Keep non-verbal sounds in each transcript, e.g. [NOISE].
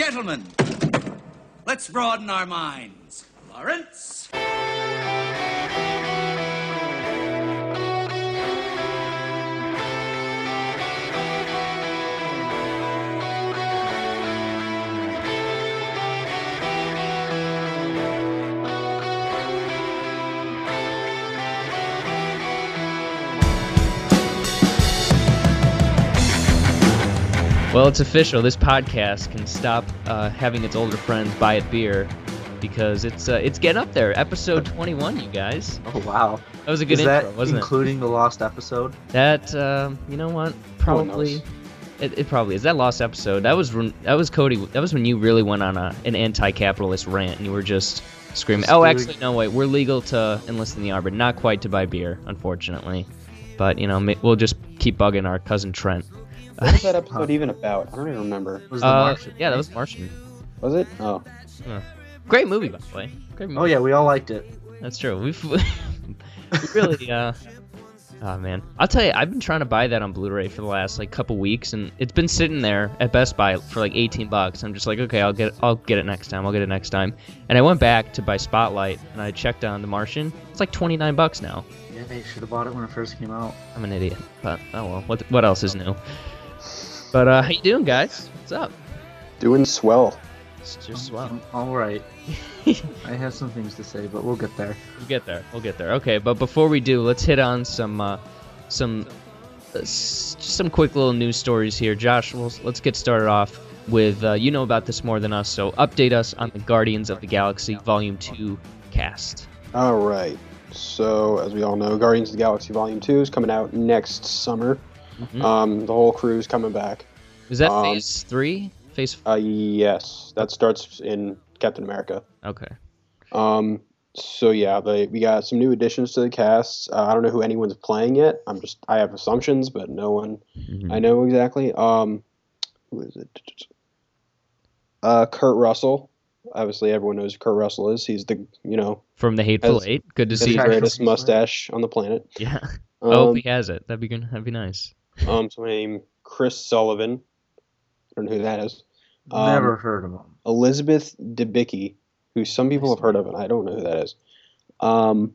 Gentlemen, let's broaden our minds. Lawrence? Well, it's official. This podcast can stop uh, having its older friends buy it beer because it's uh, it's getting up there. Episode 21, you guys. Oh wow, That was a good is that intro, wasn't it? including the lost episode? That um, you know what? Probably. It, it probably is that lost episode. That was when, that was Cody. That was when you really went on a, an anti-capitalist rant and you were just screaming. Just oh, doing- actually, no. Wait, we're legal to enlist in the army, not quite to buy beer, unfortunately. But you know, we'll just keep bugging our cousin Trent. What was that episode even about? I don't even remember. Was the Uh, Martian? yeah, that was Martian. Was it? Oh, Great movie, by the way. Great movie. Oh yeah, we all liked it. That's true. We've [LAUGHS] we really uh Oh man. I'll tell you, I've been trying to buy that on Blu-ray for the last like couple weeks and it's been sitting there at Best Buy for like 18 bucks. I'm just like, okay, I'll get I'll get it next time. I'll get it next time. And I went back to buy Spotlight and I checked on The Martian. It's like 29 bucks now. Yeah, they should have bought it when it first came out. I'm an idiot. But oh well. What what else is new? But uh how you doing, guys? What's up? doing swell. It's just well. Um, All right. [LAUGHS] I have some things to say, but we'll get there. We'll get there. We'll get there. Okay, but before we do, let's hit on some uh, some uh, s- just some quick little news stories here. Josh, we'll, let's get started off with uh, you know about this more than us, so update us on the Guardians of the Galaxy Volume Two cast. All right. So, as we all know, Guardians of the Galaxy Volume 2 is coming out next summer. Mhm. Um, the whole crew's coming back. Is that um, Phase Three? Phase? Uh, yes, that starts in Captain America. Okay. Um, so yeah, they, we got some new additions to the cast. Uh, I don't know who anyone's playing yet. I'm just I have assumptions, but no one Mhm. I know exactly. Um, who is it? Uh, Kurt Russell. Obviously, everyone knows who Kurt Russell is. He's the you know From the Hateful As- Eight. Good to the see. Guy greatest mustache on the planet. Yeah. I hope Um, he has it. That'd be good. That'd be nice. Um, someone named Chris Sullivan. I don't know who that is. Um, Never heard of him. Elizabeth Debicki, who some people have heard of, and I don't know who that is. Um,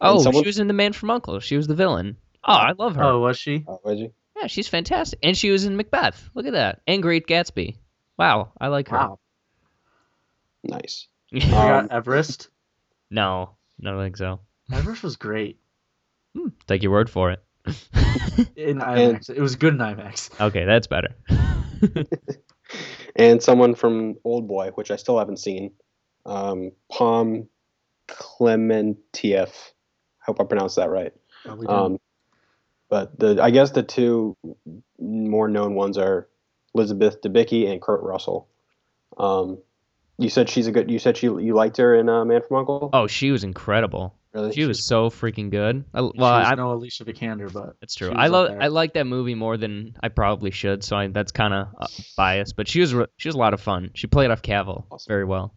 Oh, someone- she was in The Man from Uncle. She was the villain. Oh, I love her. Oh, was she? oh, was he? Yeah, she's fantastic. And she was in Macbeth. Look at that. And Great Gatsby. Wow, I like her. Wow. Nice. [LAUGHS] We Um, got Everest. no, I don't think so. Everest was great Hmm, take your word for it. [LAUGHS] in [LAUGHS] IMAX. it was good in IMAX. okay, that's better. [LAUGHS] and someone from Old Boy, which I still haven't seen. Um, Pom Klementieff. Hope I pronounced that right. Probably. Um, but the I guess the two more known ones are Elizabeth Debicki and Kurt Russell. Um, you said she's a good. You said she you liked her in uh, Man from Uncle. oh, she was incredible. Really? She was so freaking good. I, well, she was I, no Alicia Vikander, but that's true. she I was up love. I like that movie more than I probably should. So I, that's kind of uh, biased. But she was re- she was a lot of fun. She played off Cavill Awesome. very well.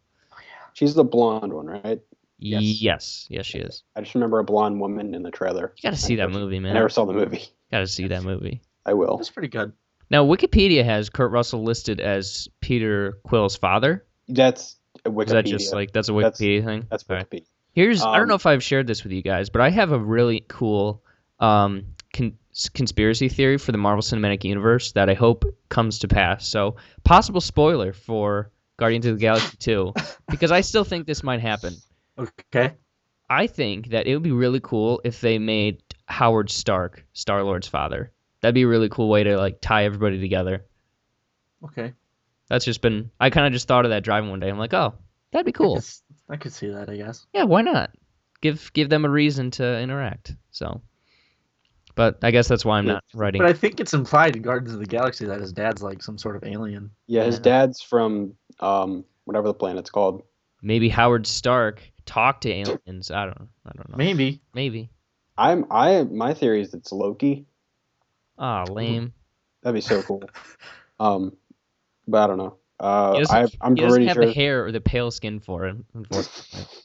She's the blonde one, right? Yes. Yes, yes, she is. I just remember a blonde woman in the trailer. You got to see that movie, man. I never saw the movie. Got to see that movie. I will. That's pretty good. Now, Wikipedia has Kurt Russell listed as Peter Quill's father. That's a Is that just like that's a That's- Wikipedia thing? That's All right. Here's I don't Um, know if I've shared this with you guys, but I have a really cool um, con- conspiracy theory for the Marvel Cinematic Universe that I hope comes to pass. So, possible spoiler for Guardians of the Galaxy 2 [LAUGHS] because I still think this might happen. Okay. I think that it would be really cool if they made Howard Stark Star Lord's father. That'd be a really cool way to like tie everybody together. Okay. That's just been I kind of just thought of that driving one day. I'm like, oh, that'd be cool. I could see that, I guess. Yeah, why not? Give give them a reason to interact. So, but I guess that's why I'm Yeah. not writing. But I think it's implied in Guardians of the Galaxy that his dad's like some sort of alien. Yeah, his Yeah. dad's from um, whatever the planet's called. Maybe Howard Stark talked to aliens. I don't. I don't know. Maybe. Maybe. I'm I my theory is it's Loki. Ah, lame. That'd be so cool. [LAUGHS] um, but I don't know. Uh, He doesn't, I, I'm he doesn't have sure. the hair or the pale skin for it.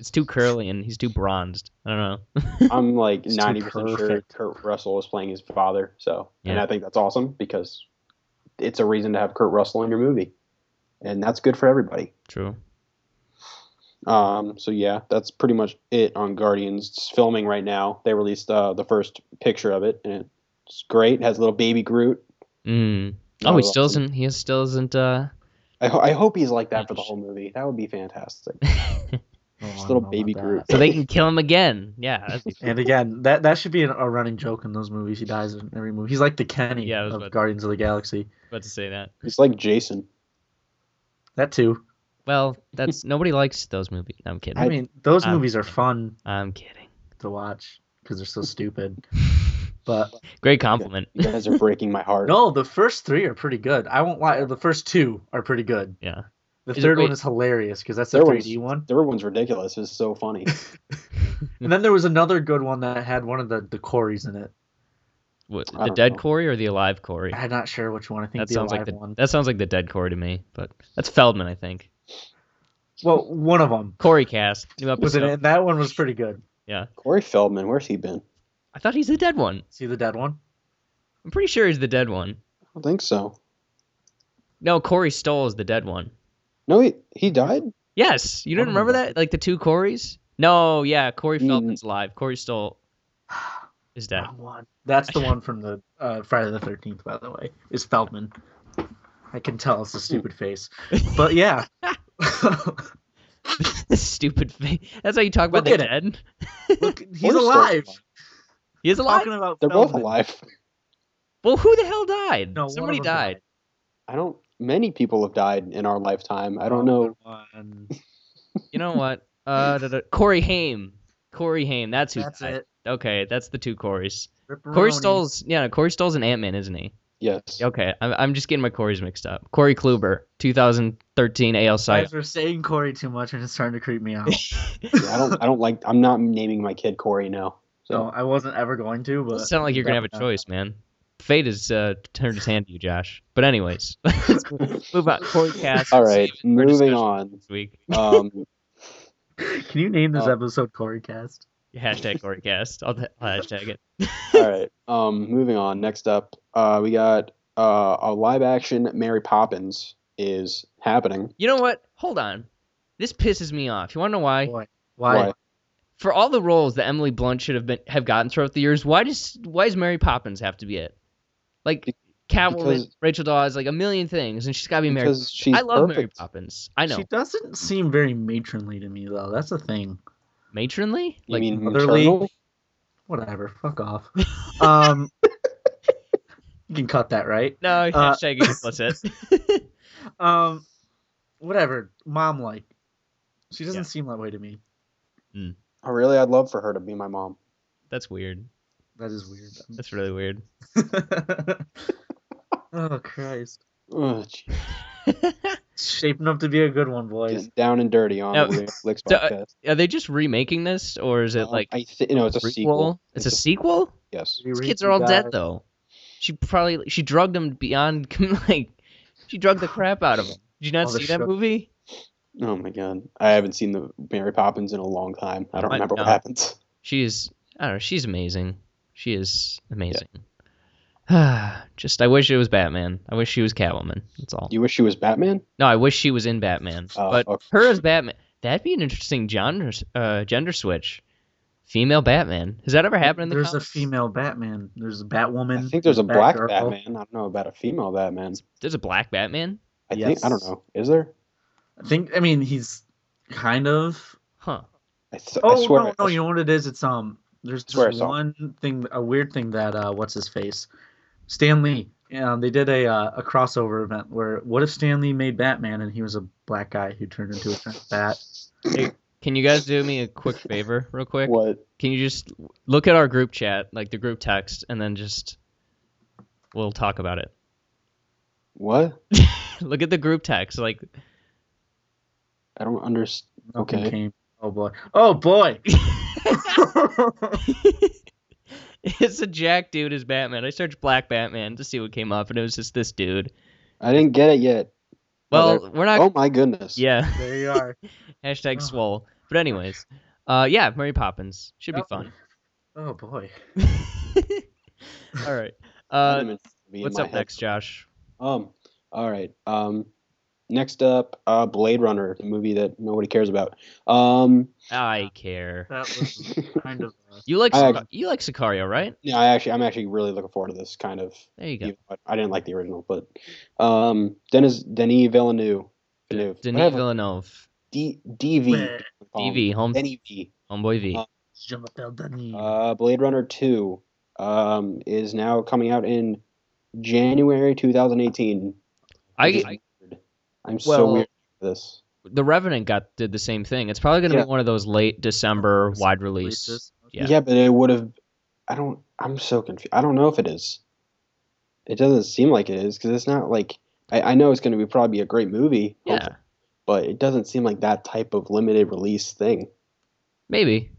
It's too curly and he's too bronzed. I don't know. [LAUGHS] I'm like ninety percent sure. Kurt Russell is playing his father. So, and I think that's awesome because it's a reason to have Kurt Russell in your movie. and that's good for everybody. True. Um, so yeah, that's pretty much it on Guardians. It's filming right now. They released uh, the first picture of it, and it's great. It has a little baby Groot. Mm. Oh, Oh, he still awesome. isn't. He still isn't. Uh, I, ho- I hope he's like that for the whole movie. That would be fantastic. [LAUGHS] Oh, Just little baby about Groot. so they can kill him again. Yeah. [LAUGHS] that'd be- And again, that that should be a running joke in those movies. He dies in every movie. He's like the Kenny Yeah, of about- Guardians of the Galaxy. about to say that. It's like Jason. That too. Well, [LAUGHS] that's nobody likes those movies. No, I'm kidding. I mean, those I'm movies are fun I'm kidding. to watch because they're so stupid. But Great compliment. You guys are breaking my heart. [LAUGHS] no, the first three are pretty good. I won't lie. The first two are pretty good. Yeah. The Is third one is hilarious because that's the Third 3D one's- one. The third one's ridiculous. It's so funny. [LAUGHS] And then there was another good one that had one of the the Corys in it. What, the dead know. Corey or the alive Corey? I'm not sure which one. I think That the sounds like the one. that sounds like the dead Corey to me, but that's Feldman, I think. Well, one of them Corey cast. New was episode. it. And that one was pretty good. Yeah. Corey Feldman, where's he been? I thought he's the dead one. See the dead one? I'm pretty sure he's the dead one. I don't think so. No, Corey Stoll is the dead one. No, he he died. Yes, you didn't don't remember know. that? Like the two Corys? No, yeah, Corey Mm. Feldman's alive. Corey Stoll [SIGHS] is dead. One. That's the [LAUGHS] one from the uh, Friday the Thirteenth. By the way, is Feldman. I can tell it's a stupid face, but yeah. [LAUGHS] [LAUGHS] Stupid face. That's how you talk about Look the at dead. Look, he's Corey Stoll's alive. He is alive. Talking about They're both alive. Well, who the hell died? No, Somebody them died. I don't. Many people have died in our lifetime. I don't Oh, know. [LAUGHS] You know what? Uh, da, da, Corey Haim. Corey Haim. That's who That's died. it. Okay, that's the two Corys. Ripperoni. Corey Stoll's yeah, Corey Stoll's an Ant Man, isn't he? Yes. Okay, I'm, I'm just getting my Corys mixed up. Corey Kluber, 2013 AL You Cy. guys are saying Corey too much, and it's starting to creep me out. [LAUGHS] Yeah, I don't. I don't like. I'm not naming my kid Corey now. So So I wasn't ever going to, but Doesn't sound like you're gonna have a choice, man. Fate has uh, turned his hand to you, Josh. But anyways, let's [LAUGHS] move on. Corey Cast. all right. save it for Moving on. This week. Um, [LAUGHS] Can you name this Uh, episode Corey Cast? Hashtag Corey Cast. I'll, I'll hashtag it. [LAUGHS] all right. Um, moving on. Next up, uh, we got uh, a live action Mary Poppins is happening. You know what? Hold on. This pisses me off. You want to know why? Boy, why? Why? For all the roles that Emily Blunt should have been have gotten throughout the years, why does why does Mary Poppins have to be it? Like Be- Catwoman, because- Rachel Dawes, like a million things, and she's got to be Mary. Because she's I love Mary. Poppins. I know. She doesn't seem very matronly to me, though. That's the thing. Matronly? You Like mean motherly? maternal? Whatever. Fuck off. [LAUGHS] Um, you can cut that, right? no uh, hashtag explicit. [LAUGHS] Um, whatever. Mom like. She doesn't Yeah. seem that way to me. Oh, really? I'd love for her to be my mom. That's weird. That is weird. That's really weird. [LAUGHS] oh Christ! Ugh, gee. [LAUGHS] It's shaping up to be a good one, boys. Getting down and dirty on No, the [LAUGHS] Licks so, uh, podcast. Are they just remaking this, or is it Um, like I th- no, it's a prequel? sequel. It's, a, sequel. Yes. These kids are all dead though. She probably she drugged them beyond like she drugged the crap out of them. Did you not Oh, the see that show- movie? Oh my god, I haven't seen the Mary Poppins in a long time. I don't I remember know. what happens. She is I don't know. She's amazing. She is amazing. [SIGHS] Just I wish it was Batman. I wish she was Catwoman. That's all. You wish she was Batman? No, I wish she was in Batman. Oh, but okay. her as Batman, that'd be an interesting gender uh, gender switch. Female Batman. Has that ever happened in the There's comics? a female Batman. There's a Batwoman. I think there's a black Batgirl. Batman. I don't know about a female Batman. There's a black Batman. I think I don't know. Is there? I think. I mean, he's kind of. Huh. I, th- Oh I swear. no, no! You know what it is? It's um. There's swear I this saw it. one thing, a weird thing that uh, what's his face, Stan Lee. Yeah, they did a uh, a crossover event where what if Stan Lee made Batman and he was a black guy who turned into a giant bat? Can you guys do me a quick favor, real quick? what? Can you just look at our group chat, like the group text, and then just we'll talk about it. What? [LAUGHS] look at the group text, like I don't understand. Okay. came. Oh boy. Oh boy. [LAUGHS] it's a Jack dude as Batman. I searched Black Batman to see what came up, and it was just this dude. I didn't get it yet. Well, there- we're not. Oh my goodness. Yeah. [LAUGHS] there you are. [LAUGHS] Hashtag Oh. swole. But anyways, uh, yeah, Mary Poppins should be Yep. fun. Oh boy. All right. Uh, image would be in what's up head. next, Josh? Um. All right. Um. Next up, uh, Blade Runner, the movie that nobody cares about. Um, I care. That [LAUGHS] was kind of. Uh, You like I you like Sicario, right? yeah, I actually, I'm actually really looking forward to this kind of. There you go. even though I didn't like the original, but um, Dennis Denis Villeneuve. Villeneuve. Denis Whatever. Villeneuve, D, DV. DV, home Denis V. homeboy V. Uh, Denis. Uh, Blade Runner 2 um, is now coming out in January 2018. I, I weird. I'm so weird for this. the Revenant got did the same thing. It's probably gonna Yeah. be one of those late December wide release. Releases. Yeah. Yeah. but it would have. I don't. I'm so confused. I don't know if it is. It doesn't seem like it is because it's not like. I, I know it's going to be probably a great movie. Yeah, hopefully, But it doesn't seem like that type of limited release thing. maybe.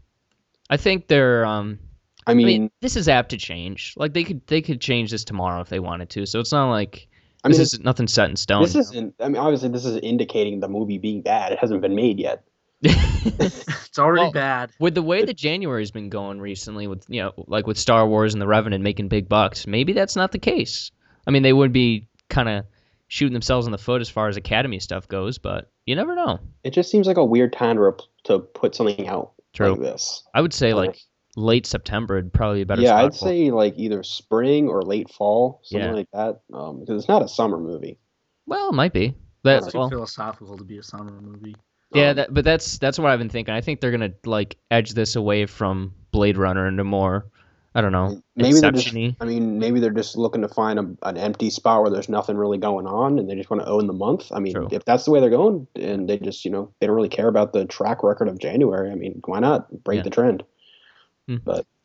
I think they're. Um, I I mean, mean, this is apt to change. Like they could they could change this tomorrow if they wanted to. So it's not like I mean, this it's- is nothing set in stone. this isn't. I mean, obviously, this is indicating the movie being bad. It hasn't been made yet. [LAUGHS] It's already Well, bad. with the way that January's been going recently, with you know, like with Star Wars and the Revenant making big bucks, maybe that's not the case. I mean, they would be kind of shooting themselves in the foot as far as Academy stuff goes, but you never know. It just seems like a weird time to rep- to put something out True. like this. I would say Yeah. like late September would probably be a better. yeah, spot I'd for say like either spring or late fall, something Yeah. like that. Um, because it's not a summer movie. Well, it might be. That's That too well, philosophical to be a summer movie. yeah, Um, that, but that's that's what I've been thinking. I think they're gonna like edge this away from Blade Runner into more. I don't know. Maybe they're just. Inception-y. I mean, maybe they're just looking to find a, an empty spot where there's nothing really going on, and they just want to own the month. I mean, True. if that's the way they're going, and they just you know they don't really care about the track record of January. I mean, why not break Yeah. the trend?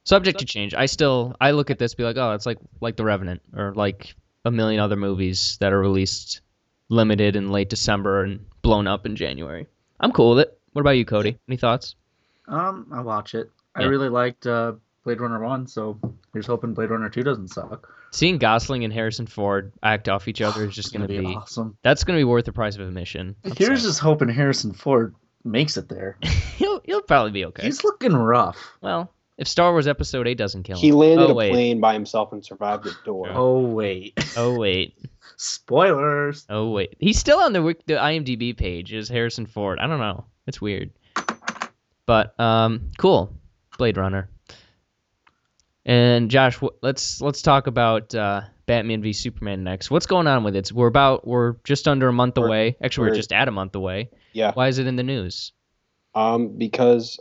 Subject to change. I still I look at this be like, oh, it's like like The Revenant or like a million other movies that are released limited in late December and blown up in January. I'm cool with it. What about you, Cody? Any thoughts? Um, I watch it. I really liked uh, Blade Runner One, so here's hoping Blade Runner Two doesn't suck. Seeing Gosling and Harrison Ford act off each other is [SIGHS] just gonna, be, awesome. that's gonna be worth the price of admission. I'm Here's sorry. just hoping Harrison Ford makes it there. [LAUGHS] he'll he'll probably be okay. He's looking rough. Well, if Star Wars Episode Eight doesn't kill him, He landed oh, a wait. plane by himself and survived the door. Oh wait, Oh wait, [LAUGHS] spoilers. oh wait, he's still on the Wik- the IMDb page as Harrison Ford. I don't know. It's weird, but um, cool. Blade Runner. And Josh, let's let's talk about uh, Batman v Superman next. What's going on with it? We're about we're just under a month We're- away. Actually, we're we're- just at a month away. Yeah. Why is it in the news? Um, because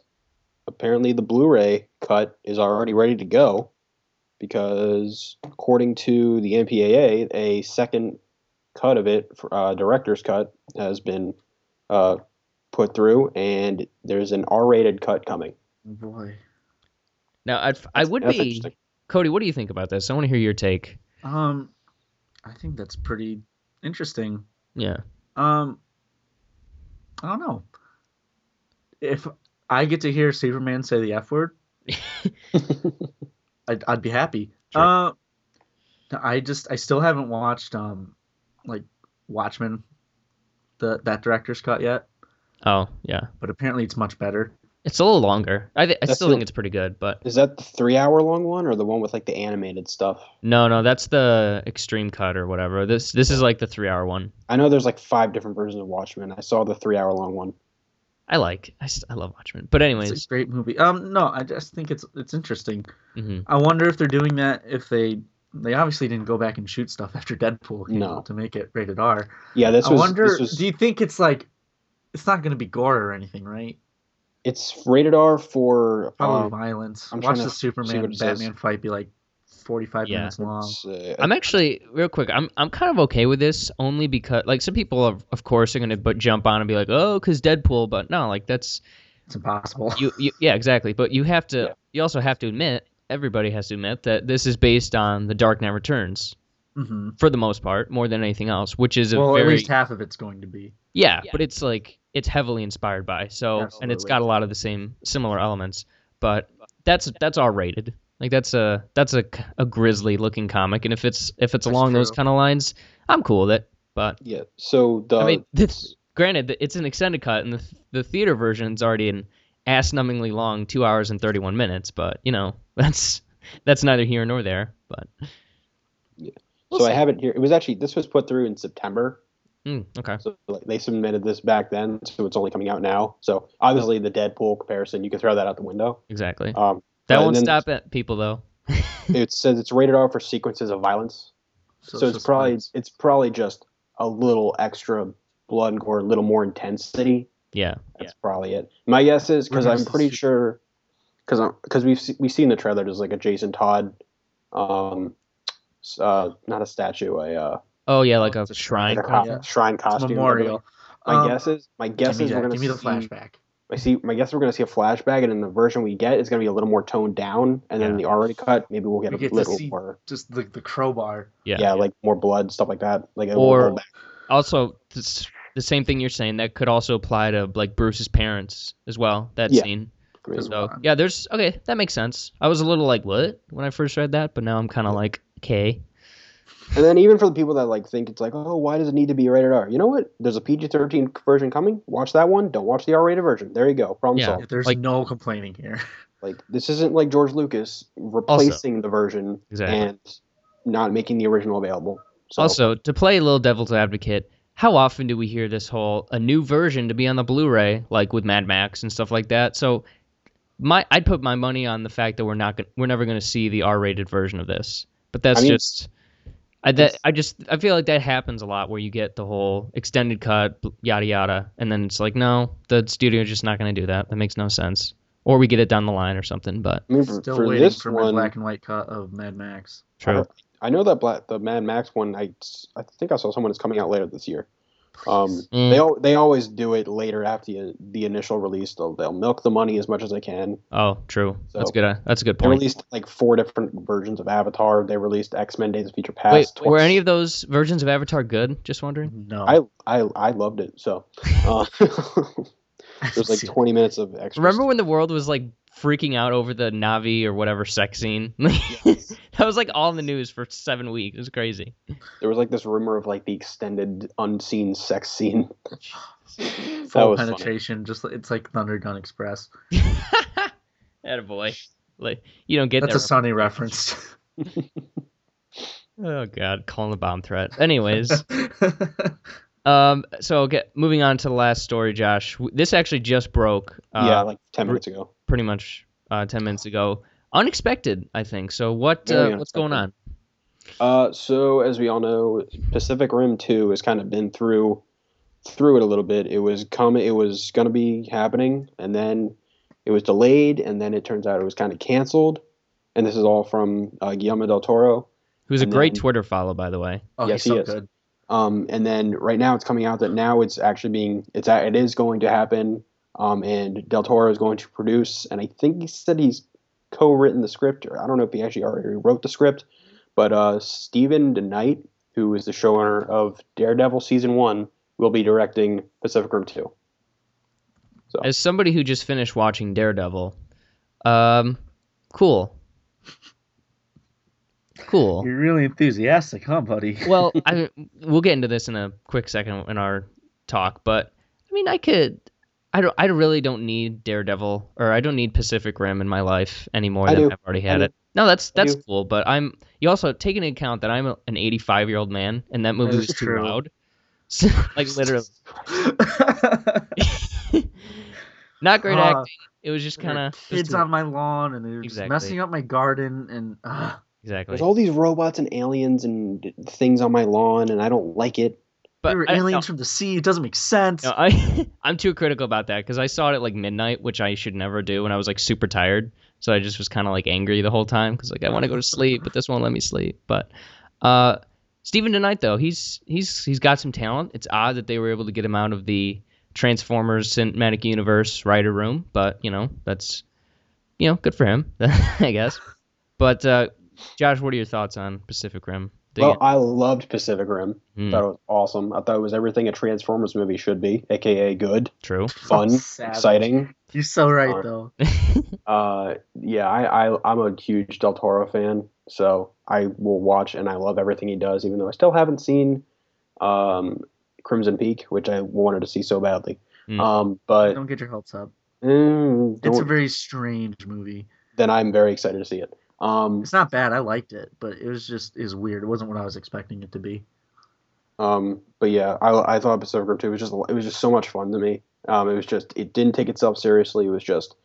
apparently the Blu-ray cut is already ready to go. Because according to the MPAA, a second cut of it, uh, director's cut, has been uh, put through, and there's an R-rated cut coming. Oh, boy. Now, I'd, I would be. Cody. What do you think about this? I want to hear your take. Um, I think that's pretty interesting. Yeah. Um, I don't know. If I get to hear Superman say the F word, [LAUGHS] I'd, I'd be happy. Sure. Uh, I just I still haven't watched um like Watchmen, the that director's cut yet, Oh, yeah. but apparently it's much better. It's a little longer. I th- I still the- think it's pretty good, but Is that the three-hour-long one, or the one with like the animated stuff? no, no, that's the extreme cut or whatever. This this is like the three hour one. I know there's like five different versions of Watchmen. I saw the three-hour-long one. I like. I, st- I love Watchmen. But anyways, It's a great movie. Um, no, I just think it's it's interesting. mhm. I wonder if they're doing that if they they obviously didn't go back and shoot stuff after Deadpool came No. to make it rated R. Yeah, this I was. wonder. this was Do you think it's like it's not going to be gore or anything, right? it's rated R for. Probably um, violence. I'm Watch the Superman what it says. Batman fight be like forty five Yeah. minutes long. uh, I'm actually real quick. I'm I'm kind of okay with this only because like some people of, of course are gonna but jump on and be like oh because Deadpool, but no like that's It's impossible. you, you yeah exactly. But you have to Yeah. you also have to admit everybody has to admit that this is based on The Dark Knight Returns hmm for the most part more than anything else, which is a Well, very at least half of it's going to be. Yeah, but it's like it's heavily inspired by. So and it's got a lot of the same similar elements. But that's that's R rated. Like that's a that's a, a grisly looking comic, and if it's if it's That's along those kind of lines, I'm cool with it. But yeah. So the. I mean, this, granted, it's an extended cut, and the the theater version's already an ass-numbingly long two hours and thirty-one minutes. But you know, [LAUGHS] that's that's neither here nor there. But we'll so I have it here. It was actually this was put through in September, Mm, okay. So like, they submitted this back then, so it's only coming out now. So obviously the Deadpool comparison, you can throw that out the window. Exactly. Um, that and won't stop at people though. [LAUGHS] It says it's rated R for sequences of violence. So, it's probably suspense. it's probably just a little extra blood and gore, a little more intensity. Yeah. That's probably it. My guess is because I'm pretty see- sure because because we've se- we seen the trailer. There's like a Jason Todd, um, uh, not a statue, a uh, Oh yeah, like a a shrine. like a co- Yeah. shrine costume. memorial. My Um, guess is my guess give me, is we're gonna give me the see, flashback. I see. My guess we're gonna see a flashback, and in the version we get, it's gonna be a little more toned down, and then the R-rated cut, maybe we'll get We a get to little see- more, Just the, the crowbar. Yeah. yeah, like more blood, stuff like that. Like Or- Also, this, the same thing you're saying that could also apply to like Bruce's parents as well. That Yeah. scene. Just- So yeah, there's okay. That makes sense. I was a little like what when I first read that, but now I'm kind of like okay. And then even for the people that like think it's like, oh, why does it need to be rated R? You know what? There's a PG-13 version coming. Watch that one. Don't watch the R-rated version. There you go. Problem Yeah. solved. There's Like- no complaining here. [LAUGHS] Like this isn't like George Lucas replacing the version Exactly. and not making the original available. So Also, to play a little devil's advocate, how often do we hear this whole a new version to be on the Blu-ray, like with Mad Max and stuff like that? So, my I'd put my money on the fact that we're not gonna, we're never going to see the R-rated version of this. But that's I mean, just I that I just I feel like that happens a lot where you get the whole extended cut, yada yada, and then it's like no, the studio's just not going to do that. That makes no sense. Or we get it down the line or something. But I mean, for, Still for waiting this for my black and white cut of Mad Max. true. I know that black the Mad Max one. I, I think I saw someone is coming out later this year. Um, Mm. they al- they always do it later after the, the initial release. They'll they'll milk the money as much as they can. Oh, true. That's So- good. uh, That's a good They point. released like four different versions of Avatar. They released X Men Days of Future Past. Wait, were any of those versions of Avatar good? Just wondering. No. I I I loved it. So uh, [LAUGHS] [LAUGHS] there's like 20 minutes of extra. Remember when the world was like freaking out over the Navi or whatever sex scene? [LAUGHS] that was like all in the news for seven weeks. It was crazy. there was like this rumor of like the extended unseen sex scene. [LAUGHS] full was funny. penetration. Just it's like Thunder Gun Express. [LAUGHS] That boy. Like you don't get That's that. a Sunny reference. oh god, calling the bomb threat. Anyways, um, so get moving on to the last story, Josh. This actually just broke. Uh, yeah, like 10 minutes ago. Pretty much uh, ten minutes ago. Unexpected, I think. So what? Uh, what's going on? Uh, so as we all know, Pacific Rim 2 has kind of been through through it a little bit. It was coming. It was going to be happening, and then it was delayed, and then it turns out it was kind of canceled. And this is all from uh, Guillermo del Toro. Who's a great then- Twitter follow, by the way. oh, Yes, he's he is. good. Um, and then right now it's coming out that now it's actually being it's it is going to happen. Um, and Del Toro is going to produce, and I think he said he's co-written the script, or I don't know if he actually already wrote the script, but uh, Steven DeKnight, who is the showrunner of Daredevil season one, will be directing Pacific Rim two. So As somebody who just finished watching Daredevil, um, cool. Cool. You're really enthusiastic, huh, buddy? [LAUGHS] well, I mean, we'll get into this in a quick second in our talk, but I mean, I could. I don't. I really don't need Daredevil, or I don't need Pacific Rim in my life anymore I than do. I've already had it. No, that's that's cool, but I'm. You also take into account that I'm a, an 85 year old man, and that movie That was too true. loud. So, [LAUGHS] like literally, [LAUGHS] not great Uh, acting. It was just kind of kids on my lawn, and they're Exactly. just messing up my garden, and uh, exactly. there's all these robots and aliens and things on my lawn, and I don't like it. But they were I- no, aliens from the sea. It doesn't make sense. No, I [LAUGHS] I'm too critical about that because I saw it at like midnight, which I should never do, and I was like super tired. So I just was kind of like angry the whole time because like I want to go to sleep, but this won't let me sleep. But uh, Steven DeKnight though, he's he's he's got some talent. It's odd that they were able to get him out of the Transformers Cinematic Universe writer room, but you know that's you know good for him, [LAUGHS] I guess. But uh, Josh, what are your thoughts on Pacific Rim? Dig Well, it? I loved Pacific Rim. Hmm, Thought it was awesome. I thought it was everything a Transformers movie should be, aka good, true. fun, Savage. exciting. You're so right, Or- though. [LAUGHS] Uh, yeah, I, I I'm a huge Del Toro fan, so I will watch and I love everything he does, even though I still haven't seen um, Crimson Peak, which I wanted to see so badly. Mm. Um, but Don't get your hopes up. mm, It's a very strange movie. then I'm very excited to see it. Um, It's not bad. I liked it, but it was just is weird. It wasn't what I was expecting it to be. Um, but yeah, I, I thought Pacific Rim 2 was just it was just so much fun to me. Um, it was just it didn't take itself seriously. It was just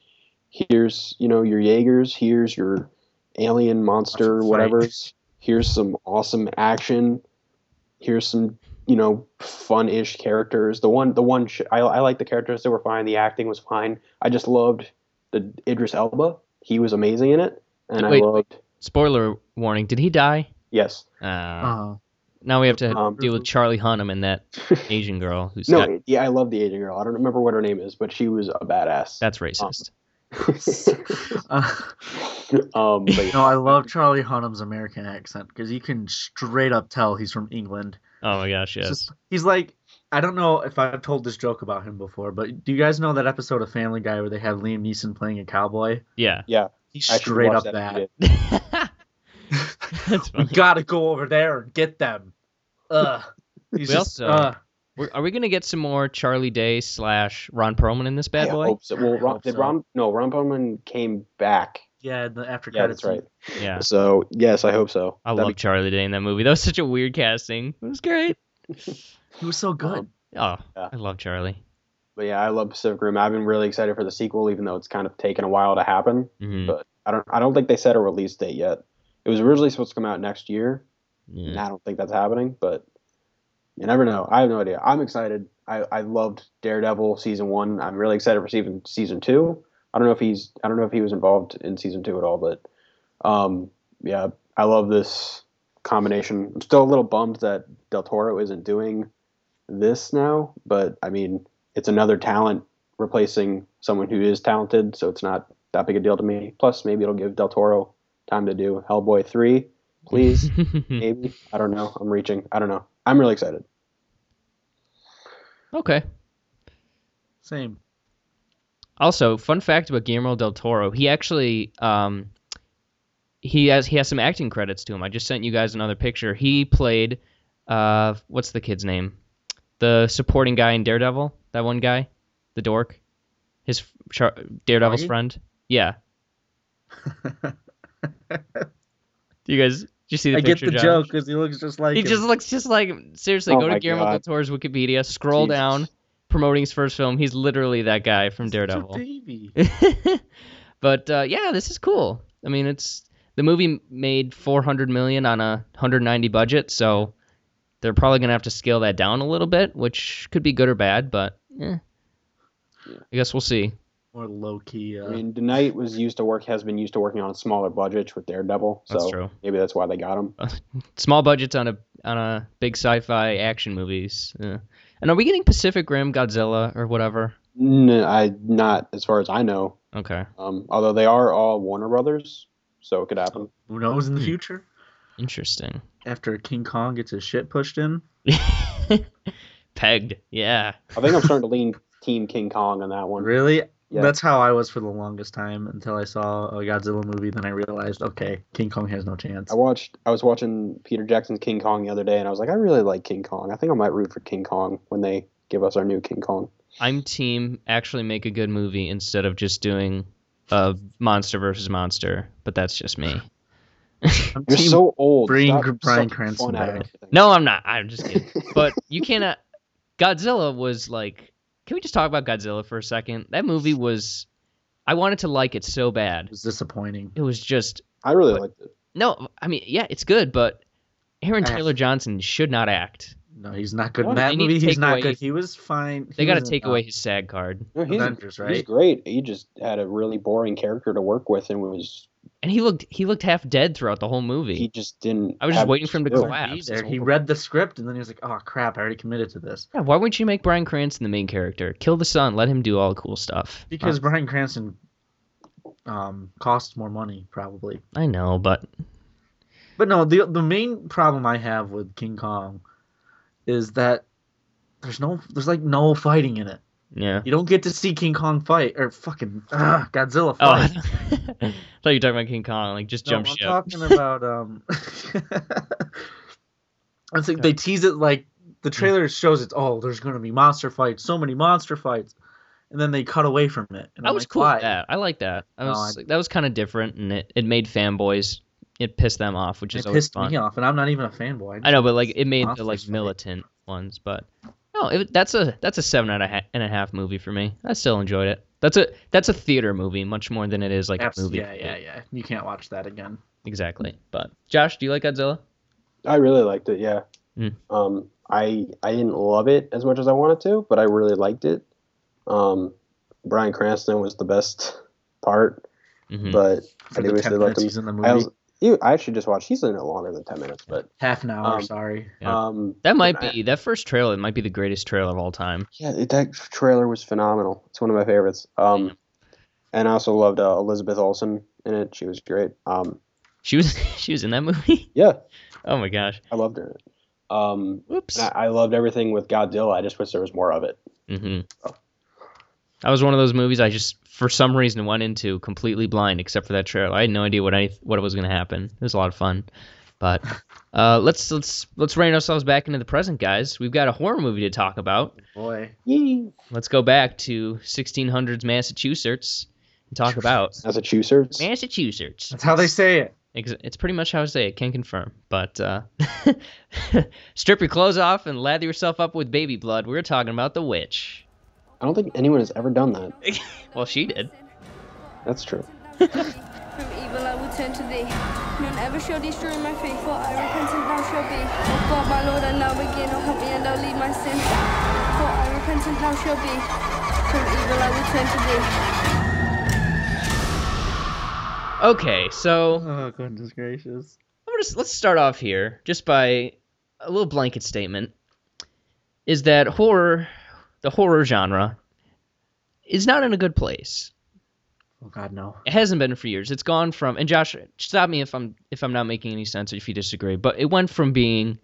here's you know your Jaegers, here's your alien monster, Fight. whatever's. Here's some awesome action. Here's some you know fun-ish characters. The one the one sh- I I like the characters that were fine. The acting was fine. I just loved the Idris Elba. He was amazing in it, and Wait. I loved Spoiler warning: Did he die? yes. Uh, Uh, now we have to Um, deal with Charlie Hunnam and that [LAUGHS] Asian girl who's No, got, yeah, I love the Asian girl. I don't remember what her name is, but she was a badass. that's racist. [LAUGHS] uh, um, but [LAUGHS] no, I love Charlie Hunnam's American accent because you can straight up tell he's from England. oh my gosh, yes. just- he's like, I don't know if I've told this joke about him before, but do you guys know that episode of Family Guy where they have Liam Neeson playing a cowboy? Yeah. yeah, He's straight up that. that. We [LAUGHS] [LAUGHS] gotta go over there and get them. Ugh. [LAUGHS] He's We just, also- uh, Are we gonna get some more Charlie Day slash Ron Perlman in this bad I boy? hope so. Well, I Ron, did so. Ron? No, Ron Perlman came back. yeah, the after Yeah, credits. that's right. Yeah. So yes, I hope so. I That'd love Charlie Day in that movie. That was such a weird casting. It was great. He was so good. Um, Oh, Yeah. I love Charlie. But yeah, I love Pacific Rim. I've been really excited for the sequel, even though it's kind of taken a while to happen. hmm But I don't. I don't think they set a release date yet. It was originally supposed to come out next year. Yeah. And I don't think that's happening, but you never know. I have no idea. I'm excited. I, I loved Daredevil season one. I'm really excited for season season two. I don't know if he's I don't know if he was involved in season two at all, but um, yeah, I love this combination. I'm still a little bummed that Del Toro isn't doing this now, but I mean, it's another talent replacing someone who is talented, so it's not that big a deal to me. Plus, maybe it'll give Del Toro time to do Hellboy three, please [LAUGHS] maybe. I don't know. I'm reaching. I don't know. I'm really excited. okay. Same. Also, fun fact about Guillermo del Toro: he actually um, he has he has some acting credits to him. I just sent you guys another picture. He played uh, what's the kid's name? The supporting guy in Daredevil. That one guy, the dork, his Char- Daredevil's Foggy? friend. Yeah. [LAUGHS] Do you guys? Did you see the I get the Josh? joke because he looks just like He him. just looks just like him. Seriously, Oh go to my Guillermo del Toro's Wikipedia, scroll Jesus. down, promoting his first film. He's literally that guy from Such a Daredevil. baby. [LAUGHS] but uh, yeah, this is cool. I mean, it's the movie made 400 million on a 190 budget, so they're probably gonna have to scale that down a little bit, which could be good or bad. But eh. I guess we'll see. More low key. Uh, I mean, Knight was used to work has been used to working on smaller budgets with Daredevil, so That's true. maybe that's why they got him. [LAUGHS] Small budgets on a on a big sci-fi action movies. Yeah. And are we getting Pacific Rim, Godzilla, or whatever? No, I not as far as I know. Okay, Um, although they are all Warner Brothers, so it could happen. who knows in the Hmm. future? interesting. After King Kong gets his shit pushed in. [LAUGHS] Pegged, yeah. I think I'm starting to lean Team King Kong on that one. Really? Yeah. That's how I was for the longest time until I saw a Godzilla movie. Then I realized, okay, King Kong has no chance. I watched. I was watching Peter Jackson's King Kong the other day, and I was like, I really like King Kong. I think I might root for King Kong when they give us our new King Kong. I'm team actually make a good movie instead of just doing a monster versus monster, but that's just me. I'm You're team- so old. bring Stop Bryan Cranston fun out of back. No, I'm not. I'm just kidding. [LAUGHS] but you cannot. Godzilla was like. Can we just talk about Godzilla for a second? That movie was. I wanted to like it so bad. It was disappointing. It was just I really What? liked it. no. I mean, yeah, it's good, but Aaron. Taylor Johnson should not act. No, he's not good What? in that They movie. He's not away- good. He was fine. They got to take uh, away his SAG card, No, he's, Avengers, he's great. He just had a really boring character to work with, and was and he looked he looked half dead throughout the whole movie. he just didn't. I was just waiting for him to collapse. Be there. He read the script and then he was like, "Oh crap! I already committed to this." Yeah, why wouldn't you make Bryan Cranston the main character? Kill the son, let him do all the cool stuff. Because Bryan Cranston um, costs more money, probably. I know, but But no, the the main problem I have with King Kong is that there's no there's like no fighting in it. Yeah. You don't get to see King Kong fight or fucking ugh, Godzilla Oh, I [LAUGHS] thought you were talking about King Kong, like just no, jump I'm ship. talking [LAUGHS] about um. [LAUGHS] I think they tease it like the trailer shows it's Oh, there's gonna be monster fights, so many monster fights, and then they cut away from it. And I I'm was like, cool Why? with that. I like that. I No, I- that was kind of different, and it, it made fanboys, it pissed them off, which It is always pissed fun. me off, and I'm not even a fanboy. I know, but like it made the like fight. militant ones, but no, it, that's a that's a seven and a, ha- and a half movie for me. I still enjoyed it. That's a that's a theater movie much more than it is like Abs- a movie. yeah, yeah, yeah. You can't watch that again. exactly. But Josh, do you like Godzilla? I really liked it. Yeah. Mm. Um, I I didn't love it as much as I wanted to, but I really liked it. Um, Bryan Cranston was the best [LAUGHS] part, hmm but For I the do wish they let him. in the movie. I was, you, I actually just watched. He's in it longer than ten minutes, but Half an hour, um, sorry. Yeah. um, That might but I- be that first trailer. It might be the greatest trailer of all time. Yeah, it, that trailer was phenomenal. It's one of my favorites. Um, and I also loved uh, Elizabeth Olsen in it. She was great. Um, She was [LAUGHS] she was in that movie. yeah, Oh my gosh. I loved her in. Um, Whoops. and I, I loved everything with Godzilla. I just wish there was more of it. hmm That was one of those movies I just, for some reason, went into completely blind, except for that trailer. I had no idea what any what was going to happen. It was a lot of fun, but [LAUGHS] uh, let's let's let's rein ourselves back into the present, guys. We've got a horror movie to talk about. Boy. Yee. Let's go back to 1600s Massachusetts and talk about Massachusetts. Massachusetts. That's how they say it. It's pretty much how I say it. Can confirm. But uh, [LAUGHS] strip your clothes off and lather yourself up with baby blood. We're talking about the witch. I don't think anyone has ever done that. [LAUGHS] Well, she did. That's true. From evil I will turn to thee. None ever shall destroy my faith, for I repentant now shall be. Oh God, my Lord, I now begin. Oh, help me and I'll leave my sin. For I repentant now shall be. From evil I will turn to thee. Okay, so Oh goodness gracious. I'm gonna, let's start off here just by a little blanket statement. Is that horror, the horror genre, is not in a good place. Oh god no. It hasn't been for years. It's gone from and Josh, stop me if I'm if I'm not making any sense or if you disagree. But it went from being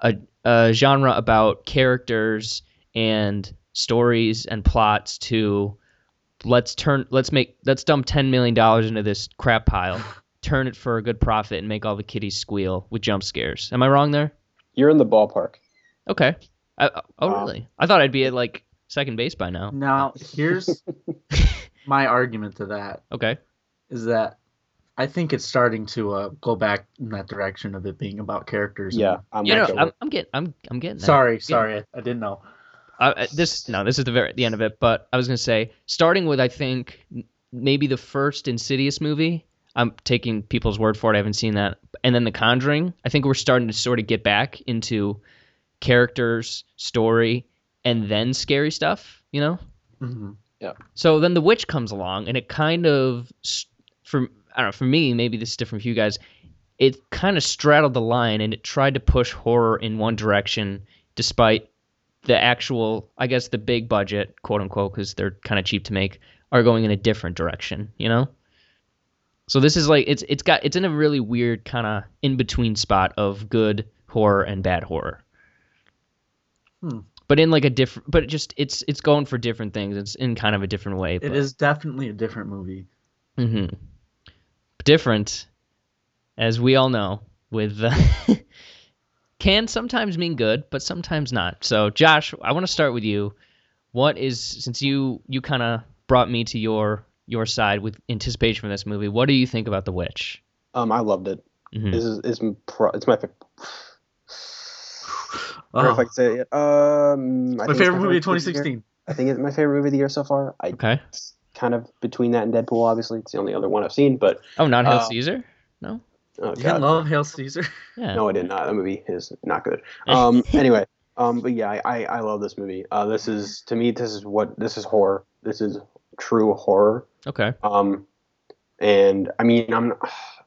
a, a genre about characters and stories and plots to let's turn let's make let's dump ten million dollars into this crap pile, [LAUGHS] turn it for a good profit, and make all the kiddies squeal with jump scares. Am I wrong there? You're in the ballpark. Okay. I, oh Wow. really? I thought I'd be at like second base by now. Now here's [LAUGHS] my argument to that Okay. is that I think it's starting to uh, go back in that direction of it being about characters. and- Yeah, I'm You know, actually- I'm, I'm getting I'm I'm getting there. Sorry, sorry, I, I didn't know. Uh, uh, this no, this is the very the end of it. But I was gonna say, starting with I think maybe the first Insidious movie. I'm taking people's word for it. I haven't seen that. And then The Conjuring. I think we're starting to sort of get back into characters, story, and then scary stuff. You know. hmm So then The Witch comes along, and it kind of, for I don't know, for me, maybe this is different for you guys. It kind of straddled the line, and it tried to push horror in one direction, despite the actual, I guess, the big budget, quote unquote, because they're kind of cheap to make, are going in a different direction. You know. So this is like it's it's got it's in a really weird kind of in between spot of good horror and bad horror. Hmm. But in like a different, but it just it's it's going for different things. It's in kind of a different way. It but- is definitely a different movie. Mm-hmm. Different, as we all know, with uh, [LAUGHS] can sometimes mean good, but sometimes not. So, Josh, I want to start with you. What is since you you kind of brought me to your your side with anticipation for this movie? What do you think about The Witch? um, I loved it. Mhm. This is is pro- it's my fa- I don't if I can say it. Um, I my favorite movie of of the year. 2016. I think it's my favorite movie of the year so far. I Okay. it's kind of between that and Deadpool. Obviously, it's the only other one I've seen. But Oh, not Hail Uh, Caesar. No. Oh You god, didn't love Hail Caesar? Yeah. no, I did not. That movie is not good. [LAUGHS] Um, anyway, um, but yeah, I, I, I love this movie. Uh, this is to me, this is what this is horror. This is true horror. Okay. Um, and I mean, I'm,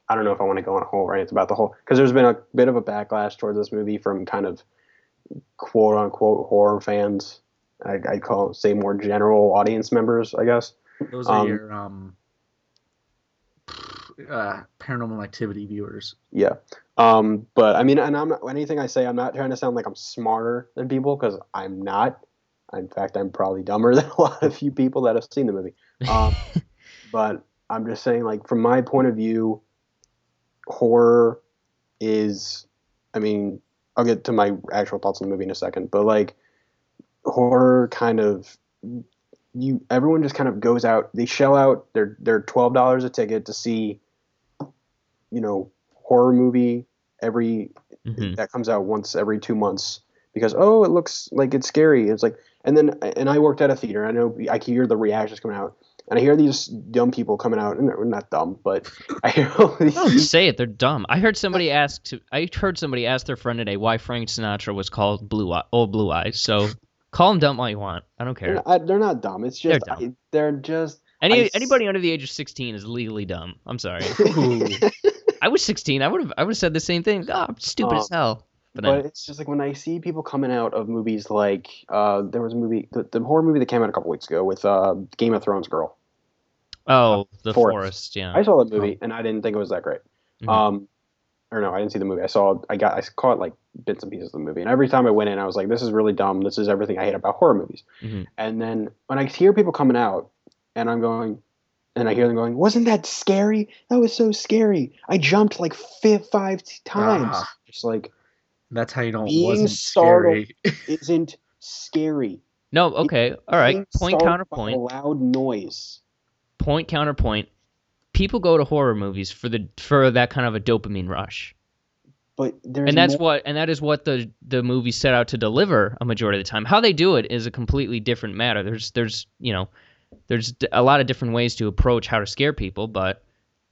I don't know if I want to go on a whole rant about the whole because there's been a bit of a backlash towards this movie from kind of quote unquote horror fans. I, I call say more general audience members, I guess. Those are Um, your um, uh, paranormal activity viewers. Yeah. Um, but I mean, and I'm not anything I say. I'm not trying to sound like I'm smarter than people because I'm not. In fact, I'm probably dumber [LAUGHS] than a lot of you people that have seen the movie. Um, [LAUGHS] but I'm just saying, like from my point of view, horror is. I mean, I'll get to my actual thoughts on the movie in a second, but like horror kind of you everyone just kind of goes out they shell out their their twelve dollars a ticket to see you know horror movie every Mhm. that comes out once every two months because oh it looks like it's scary. It's like and then and i worked at a theater. I know i can hear the reactions coming out and i hear these dumb people coming out and they're not dumb but i hear all [LAUGHS] these Don't say it. They're dumb. I heard somebody ask to. I heard somebody ask their friend today why Frank Sinatra was called Blue Eye, Old Blue Eyes. So [LAUGHS] call them dumb all you want. I don't they're care. not, they're not dumb it's just They're dumb. I, they're just Any I s- anybody under the age of 16 is legally dumb. I'm sorry. [LAUGHS] I was 16. I would have. I would have said the same thing. Oh, I'm stupid as Um, hell. But, but it's just like when I see people coming out of movies like uh, there was a movie, the, the horror movie that came out a couple weeks ago with uh, Game of Thrones girl. oh, the Forest. forest. Yeah. I saw that movie and I didn't think it was that great. Mhm. Um, or no, I didn't see the movie. I saw, I got, I caught like bits and pieces of the movie, and every time I went in, I was like, "This is really dumb. This is everything I hate about horror movies." Mhm. And then when I hear people coming out, and I'm going, and I hear them going, "Wasn't that scary? That was so scary. I jumped like fi- five times." Ah. Just like That's how you know it Being wasn't startled. scary. [LAUGHS] isn't scary. no. Okay. All right. Being Point startled by counterpoint. loud noise. Point counterpoint. People go to horror movies for the for that kind of a dopamine rush. But there's and that's more- what and that is what the the movie set out to deliver a majority of the time. How they do it is a completely different matter. There's there's you know there's d- a lot of different ways to approach how to scare people, but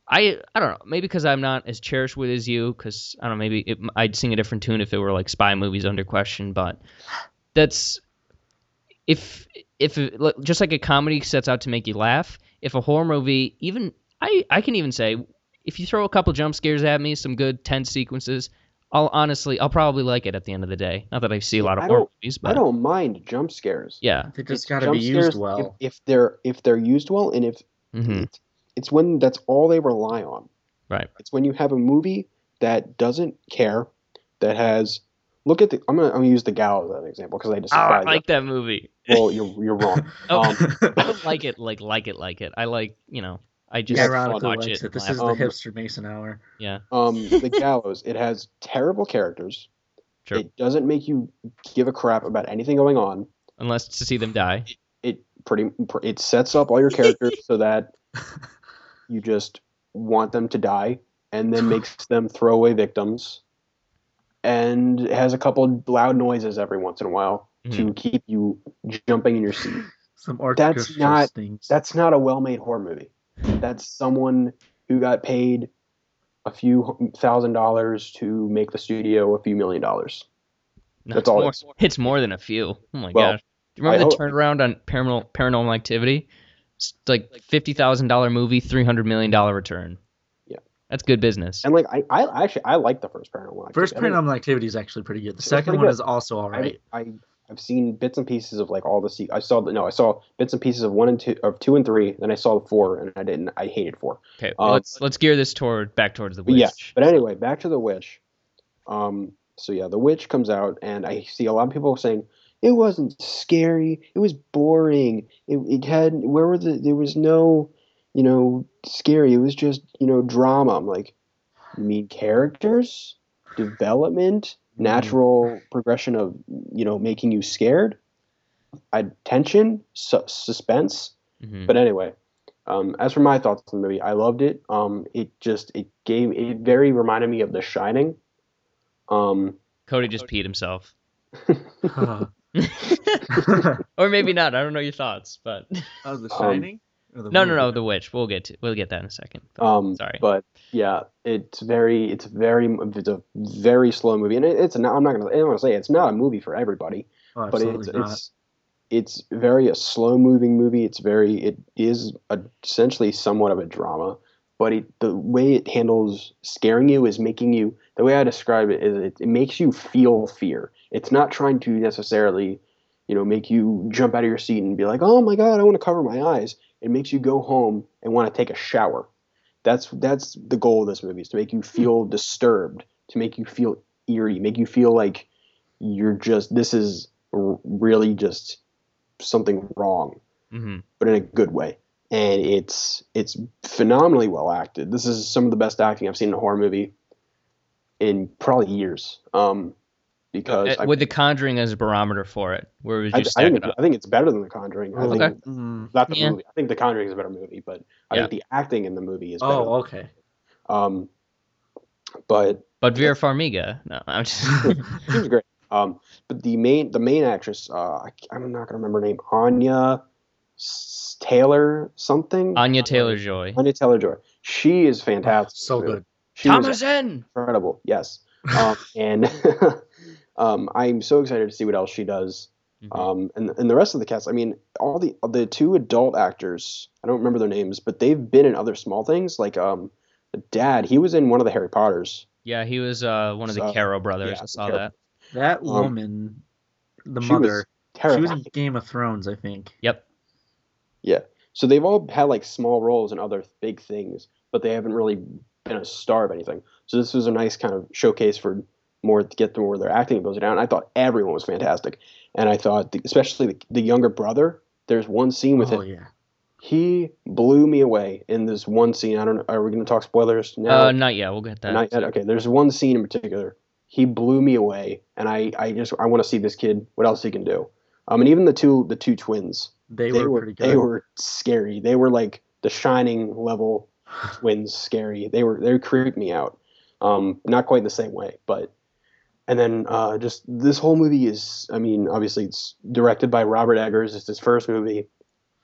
I I don't know maybe because I'm not as cherished with as you because I don't know maybe it, I'd sing a different tune if it were like spy movies under question, but that's if if just like a comedy sets out to make you laugh, if a horror movie even I I can even say if you throw a couple jump scares at me, some good tense sequences, I'll honestly I'll probably like it at the end of the day. Not that I see a lot of horror don't- movies, I don't mind jump scares. yeah. They just got to jump be used scares well. If, if they're if they're used well, and if hmm it's, it's when that's all they rely on. Right. It's when you have a movie that doesn't care, that has. Look at the. I'm gonna I'm gonna use the Gallows as an example because I Oh, I like that movie. it. Well, you're you're wrong. [LAUGHS] Oh, Um, I don't like it like like it like it. I like you know I just Yeah, Ironically watch it. it. This and is the laugh. Um, hipster Mason hour. yeah, [LAUGHS] um, the Gallows. It has terrible characters. Sure. It doesn't make you give a crap about anything going on. unless to see them die. it pretty it sets up all your characters [LAUGHS] so that you just want them to die and then [LAUGHS] makes them throwaway victims and has a couple loud noises every once in a while Mm-hmm. to keep you jumping in your seat. [LAUGHS] Some That's not-. That's not a well-made horror movie. That's someone who got paid a few thousand dollars to make the studio a few million dollars. No, That's it's all More, it's- it's more than a few. Oh my Well, gosh! Do you remember I the hope- turnaround on paranormal paranormal activity? It's like fifty thousand dollar movie, three hundred million dollar return. Yeah. that's good business. And like I, I actually I like the first Paranormal Activity. First I think- Paranormal Activity is actually pretty good. The second one good. is also all right. I, I I've seen bits and pieces of like all the se- I saw the no I saw bits and pieces of one and two of two and three then I saw the four and I didn't I hated four Okay, Um, let's let's gear this toward back towards the but witch. yeah but anyway back to the witch um so yeah the witch comes out and I see a lot of people saying it wasn't scary. It was boring. It, it had where were the there was no you know scary. It was just you know drama. I'm like you mean characters? Development? Natural progression of you know making you scared? I, tension? Su- suspense? Mhm. but anyway um, as for my thoughts on the movie i loved it. Um, it just it gave it very reminded me of the shining. Um, Cody just peed himself, Uh, [LAUGHS] [LAUGHS] [LAUGHS] or maybe not. I don't know your thoughts, but [LAUGHS] oh, The Um, Shining? Or the no, no, no. The witch. We'll get to we'll get that in a second. But- um, Sorry. but yeah it's very it's very it's a very slow movie and it, it's not i'm not gonna i don't want to say it's not a movie for everybody Oh, but it's not. it's it's very a slow moving movie. It's very it is a, essentially somewhat of a drama, but it, the way it handles scaring you is making you. The way I describe it is it, it makes you feel fear. It's not trying to necessarily, you know, make you jump out of your seat and be like, oh my god, I want to cover my eyes. It makes you go home and want to take a shower. That's that's the goal of this movie is to make you feel disturbed, to make you feel eerie, make you feel like you're just this is really just something wrong, hmm but in a good way. And it's it's phenomenally well acted. This is some of the best acting I've seen in a horror movie in probably years. Um, because I, Uh, With The Conjuring as a barometer for it, where it was I, just I stack think it it's, up. I think it's better than The Conjuring. I Okay. think Mm. not the Yeah. movie. I think The Conjuring is a better movie, but I Yeah. think the acting in the movie is better. Oh, okay. Um, but But Vera Farmiga. No, I'm just. [LAUGHS] she was great. Um, but the main the main actress, uh, I, I'm not gonna remember her name, Anya S- Taylor something. Anya Taylor Joy. Anya Taylor Joy. She is fantastic. so good. She was Thomasin. incredible. Yes. Um, and [LAUGHS] um, I'm so excited to see what else she does. Mhm. Um, and and the rest of the cast. I mean, all the the two adult actors. I don't remember their names, but they've been in other small things. Like um, the dad, he was in one of the Harry Potters. Yeah, he was uh, one of the So, Carrow brothers. yeah, I saw Carrow- that. That Um, woman, the she was mother, she was in Game of Thrones, I think. Yep. Yeah. So they've all had like small roles in other big things, but they haven't really been a star of anything. So this was a nice kind of showcase for more to get to more of their acting ability down. I thought everyone was fantastic, and I thought the, especially the, the younger brother. There's one scene with oh him. yeah. He blew me away in this one scene. I don't know. Are we going to talk spoilers now? Uh, not yet. We'll get that. Not yet. Okay. There's one scene in particular. He blew me away, and I, I just I want to see this kid. What else he can do? Um, and even the two the two twins They, they were, were pretty good. they were scary. They were like the Shining level twins, scary. They were they creeped me out. Um, not quite the same way, but and then uh, just this whole movie is. I mean, obviously it's directed by Robert Eggers. It's his first movie.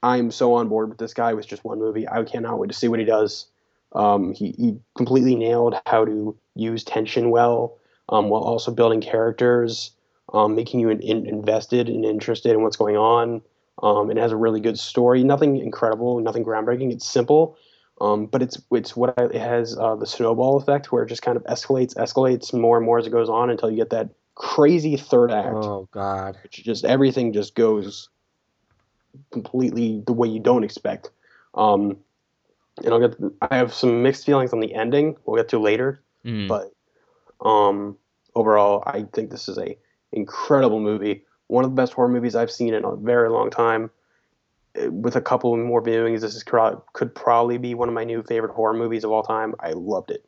I'm so on board with this guy with just one movie. I cannot wait to see what he does. Um, he, he completely nailed how to use tension well, um, while also building characters, um, making you in, in- invested and interested in what's going on. Um, it has a really good story. Nothing incredible, nothing groundbreaking. It's simple, um, but it's it's what I, it has uh, the snowball effect, where it just kind of escalates, escalates more and more as it goes on until you get that crazy third act, Oh God. which just everything just goes completely the way you don't expect. Um, and I'll get. I have some mixed feelings on the ending. We'll get to later, Mm. but um, overall, I think this is a incredible movie. One of the best horror movies I've seen in a very long time. With a couple more viewings, this is could probably be one of my new favorite horror movies of all time. I loved it.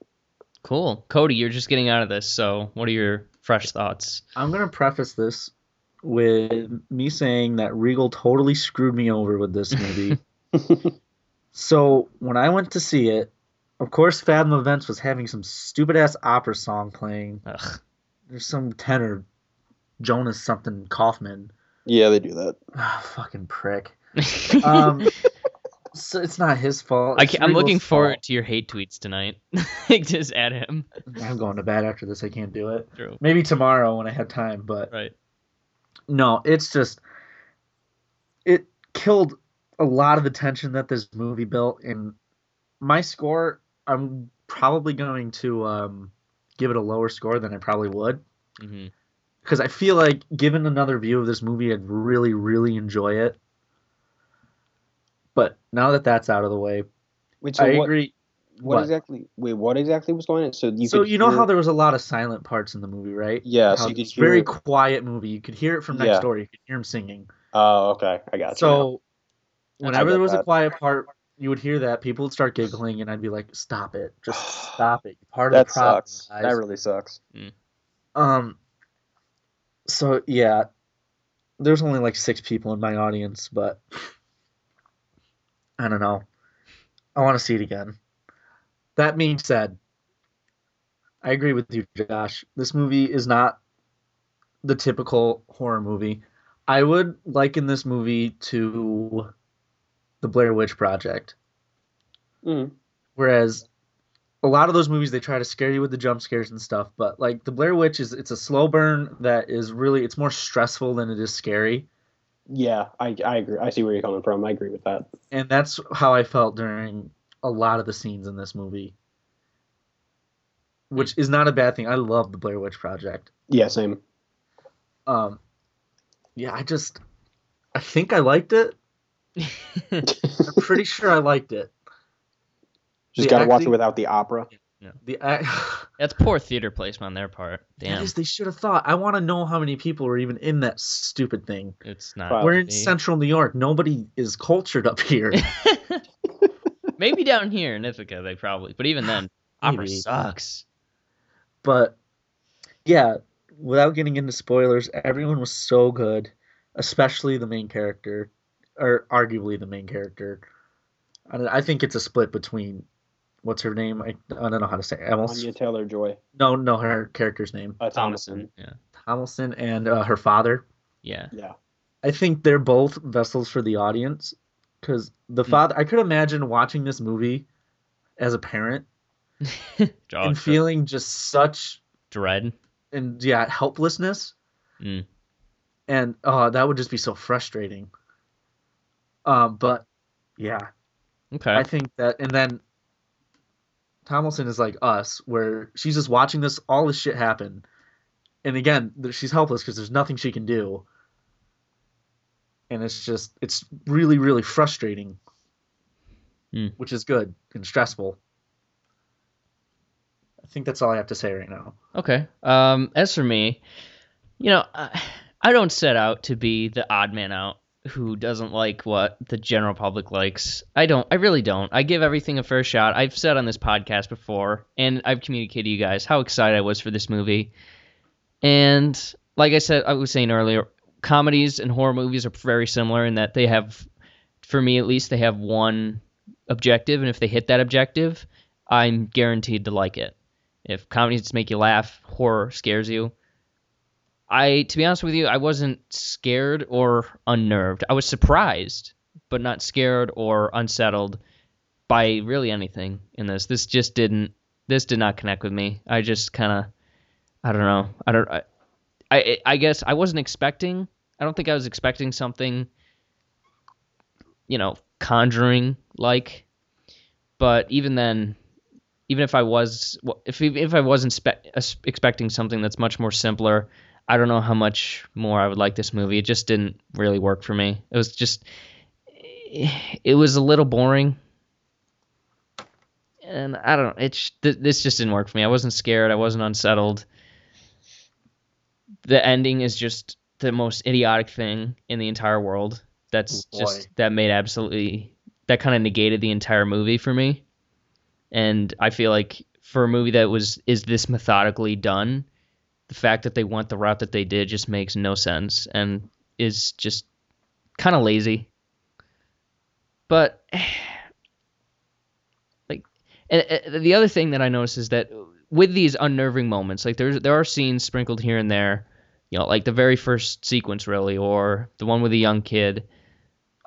Cool. Cody, you're just getting out of this, so what are your fresh thoughts? I'm gonna preface this with me saying that Regal totally screwed me over with this movie. [LAUGHS] so when I went to see it, of course, Fathom Events was having some stupid ass opera song playing. Ugh. There's some tenor, Jonas something Kaufmann. yeah, they do that. Ah, fucking prick. Um, [LAUGHS] so it's not his fault. I I'm looking forward fault. to your hate tweets tonight. [LAUGHS] Just add him. I'm going to bed after this. I can't do it. True. Maybe tomorrow when I have time, but Right. no, it's just it killed a lot of the tension that this movie built. And my score, I'm probably going to um, give it a lower score than I probably would hmm because I feel like given another view of this movie, I'd really, really enjoy it. But now that that's out of the way, Wait, I what, agree. what what? exactly? Wait, what exactly was going on? So you so you know hear- how there was a lot of silent parts in the movie, right? Yeah, so you could it's hear very it- quiet movie. You could hear it from next Yeah. door. You could hear him singing. Oh, okay, I got you. now. So whenever there was a quiet part, you would hear that people would start giggling, and I'd be like, "Stop it! Just [SIGHS] stop it! You're part of that the problem." sucks. guys." That really sucks. Um. So yeah, there's only like six people in my audience, but I don't know. I want to see it again. That being said, I agree with you, Josh. This movie is not the typical horror movie. I would liken this movie to the Blair Witch Project. Mm. Whereas a lot of those movies they try to scare you with the jump scares and stuff, but like the Blair Witch is it's a slow burn that is really it's more stressful than it is scary. Yeah, I, I agree. I see where you're coming from. I agree with that. And that's how I felt during a lot of the scenes in this movie. Which is not a bad thing. I love the Blair Witch Project. Yeah, same. Um yeah, I just I think I liked it. [LAUGHS] I'm pretty sure I liked it. Just The gotta watch it without the opera. The ac- [LAUGHS] That's poor theater placement on their part. That Damn. is, they should have thought. I want to know how many people were even in that stupid thing. It's not. Wow. We're in central New York. Nobody is cultured up here. [LAUGHS] Maybe down here in Ithaca they probably, but even then, [SIGHS] opera Maybe. sucks. but yeah, without getting into spoilers, everyone was so good, especially the main character, or arguably the main character. I, I think it's a split between what's her name? I, I don't know how to say. It. I almost Anya Taylor Joy. no no her character's name. Uh, Thomasin. Yeah. Tomlinson and uh, her father. Yeah. Yeah. I think they're both vessels for the audience because the Hmm. father. I could imagine watching this movie as a parent [LAUGHS] and feeling just such dread. and yeah helplessness Mm. and oh that would just be so frustrating um but yeah Okay. i think that and then tomlinson is like us where she's just watching this all this shit happen. And again she's helpless because there's nothing she can do. And it's just it's really really frustrating. Hmm. which is good and stressful. I think that's all i have to say right now. Okay. Um, as for me, you know, I, I don't set out to be the odd man out who doesn't like what the general public likes. I don't. I really don't. I give everything a fair shot. I've said on this podcast before, and I've communicated to you guys how excited I was for this movie. And like I said, I was saying earlier, comedies and horror movies are very similar in that they have, for me at least, they have one objective, and if they hit that objective, I'm guaranteed to like it. If comedies make you laugh, horror scares you. I, to be honest with you, I wasn't scared or unnerved. I was surprised, but not scared or unsettled by really anything in this. This just didn't. This did not connect with me. I just kind of, I don't know. I don't. I, I, I guess I wasn't expecting. I don't think I was expecting something, you know, conjuring like. But even then, even if I was, if if I wasn't spe- uh, expecting something that's much more simpler, I don't know how much more I would like this movie. It just didn't really work for me. It was just, it was a little boring, and I don't know. It's th- this just didn't work for me. I wasn't scared. I wasn't unsettled. The ending is just the most idiotic thing in the entire world. That's Oh, just that made absolutely that kind of negated the entire movie for me and I feel like for a movie that was is this methodically done, the fact that they went the route that they did just makes no sense and is just kind of lazy. But [SIGHS] like, and, the other thing that I noticed is that with these unnerving moments, like there's there are scenes sprinkled here and there, you know, like the very first sequence really, or the one with the young kid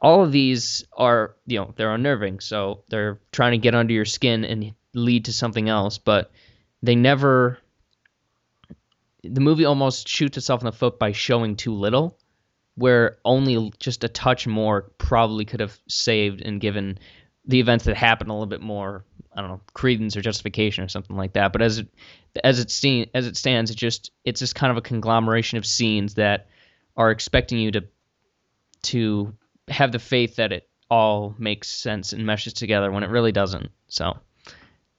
all of these are you know they're unnerving so they're trying to get under your skin and lead to something else but they never the movie almost shoots itself in the foot by showing too little where only just a touch more probably could have saved and given the events that happened a little bit more i don't know credence or justification or something like that but as it as it seen as it stands it just it's just kind of a conglomeration of scenes that are expecting you to to have the faith that it all makes sense and meshes together when it really doesn't. So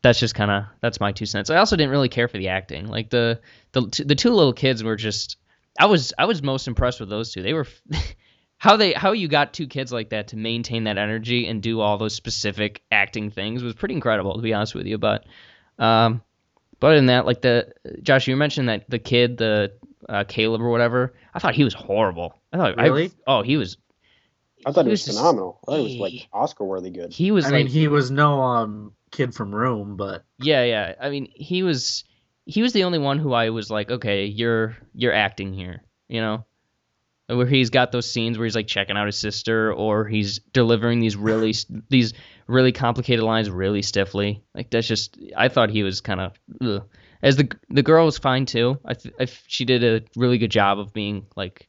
that's just kind of that's my two cents. I also didn't really care for the acting. Like the the the two little kids were just I was I was most impressed with those two. They were [LAUGHS] how they how you got two kids like that to maintain that energy and do all those specific acting things was pretty incredible to be honest with you. But um, but other than that, like the Josh, you mentioned that the kid, the uh, Caleb or whatever. I thought he was horrible. I thought Really? I, oh he was I thought He it was, was just- phenomenal. I thought it was like Oscar worthy good. he was I like mean, he was no um kid from Room, but Yeah, yeah. I mean, he was he was the only one who I was like, okay, you're you're acting here, you know, where he's got those scenes where he's like checking out his sister, or he's delivering these really these really complicated lines really stiffly. Like that's just I thought he was kind of as the the girl was fine too. I, th- I she did a really good job of being like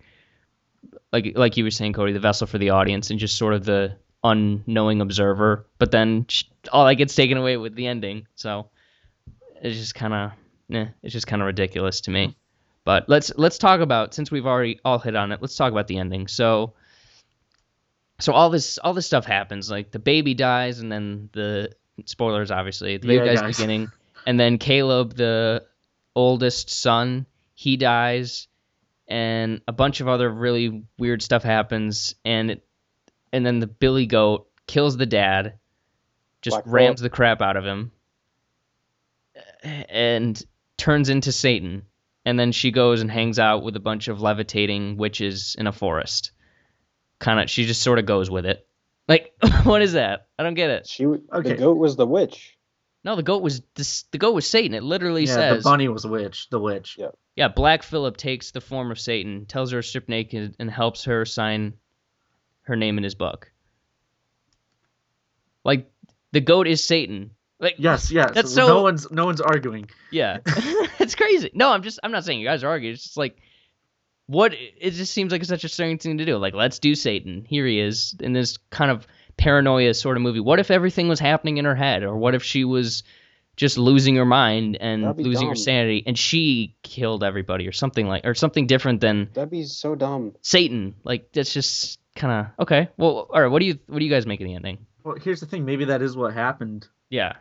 like like you were saying, Cody, the vessel for the audience and just sort of the unknowing observer. But then sh- all that gets taken away with the ending, so it's just kind of, eh, it's just kind of ridiculous to me. But let's let's talk about since we've already all hit on it. Let's talk about the ending. So, so all this all this stuff happens. Like the baby dies, and then the spoilers, obviously, the baby Yeah, dies guys. beginning, and then Caleb, the oldest son, he dies, and a bunch of other really weird stuff happens, and it, and then the Billy Goat kills the dad, just Black rams Bolt. the crap out of him, and turns into Satan. And then she goes and hangs out with a bunch of levitating witches in a forest. Kind of, she just sort of goes with it. Like, [LAUGHS] what is that? I don't get it. She Okay. the goat was the witch. No, the goat was this, the goat was Satan. It literally yeah, says the bunny was a witch. The witch. Yeah. Yeah, Black Phillip takes the form of Satan, tells her to strip naked, and helps her sign her name in his book. Like the goat is Satan. Like Yes, yes. That's no so- one's no one's arguing. yeah, [LAUGHS] [LAUGHS] it's crazy. No, I'm just I'm not saying you guys are arguing. It's just like what it just seems like it's such a strange thing to do. Like let's do Satan. Here he is in this kind of paranoia sort of movie. What if everything was happening in her head, or what if she was just losing her mind and That'd be losing her sanity, and she killed everybody, or something like, or something different than That'd be so dumb. Satan. Like that's just kind of okay. Well, all right. What do you what do you guys make of the ending? Well, here's the thing. Maybe that is what happened. Yeah.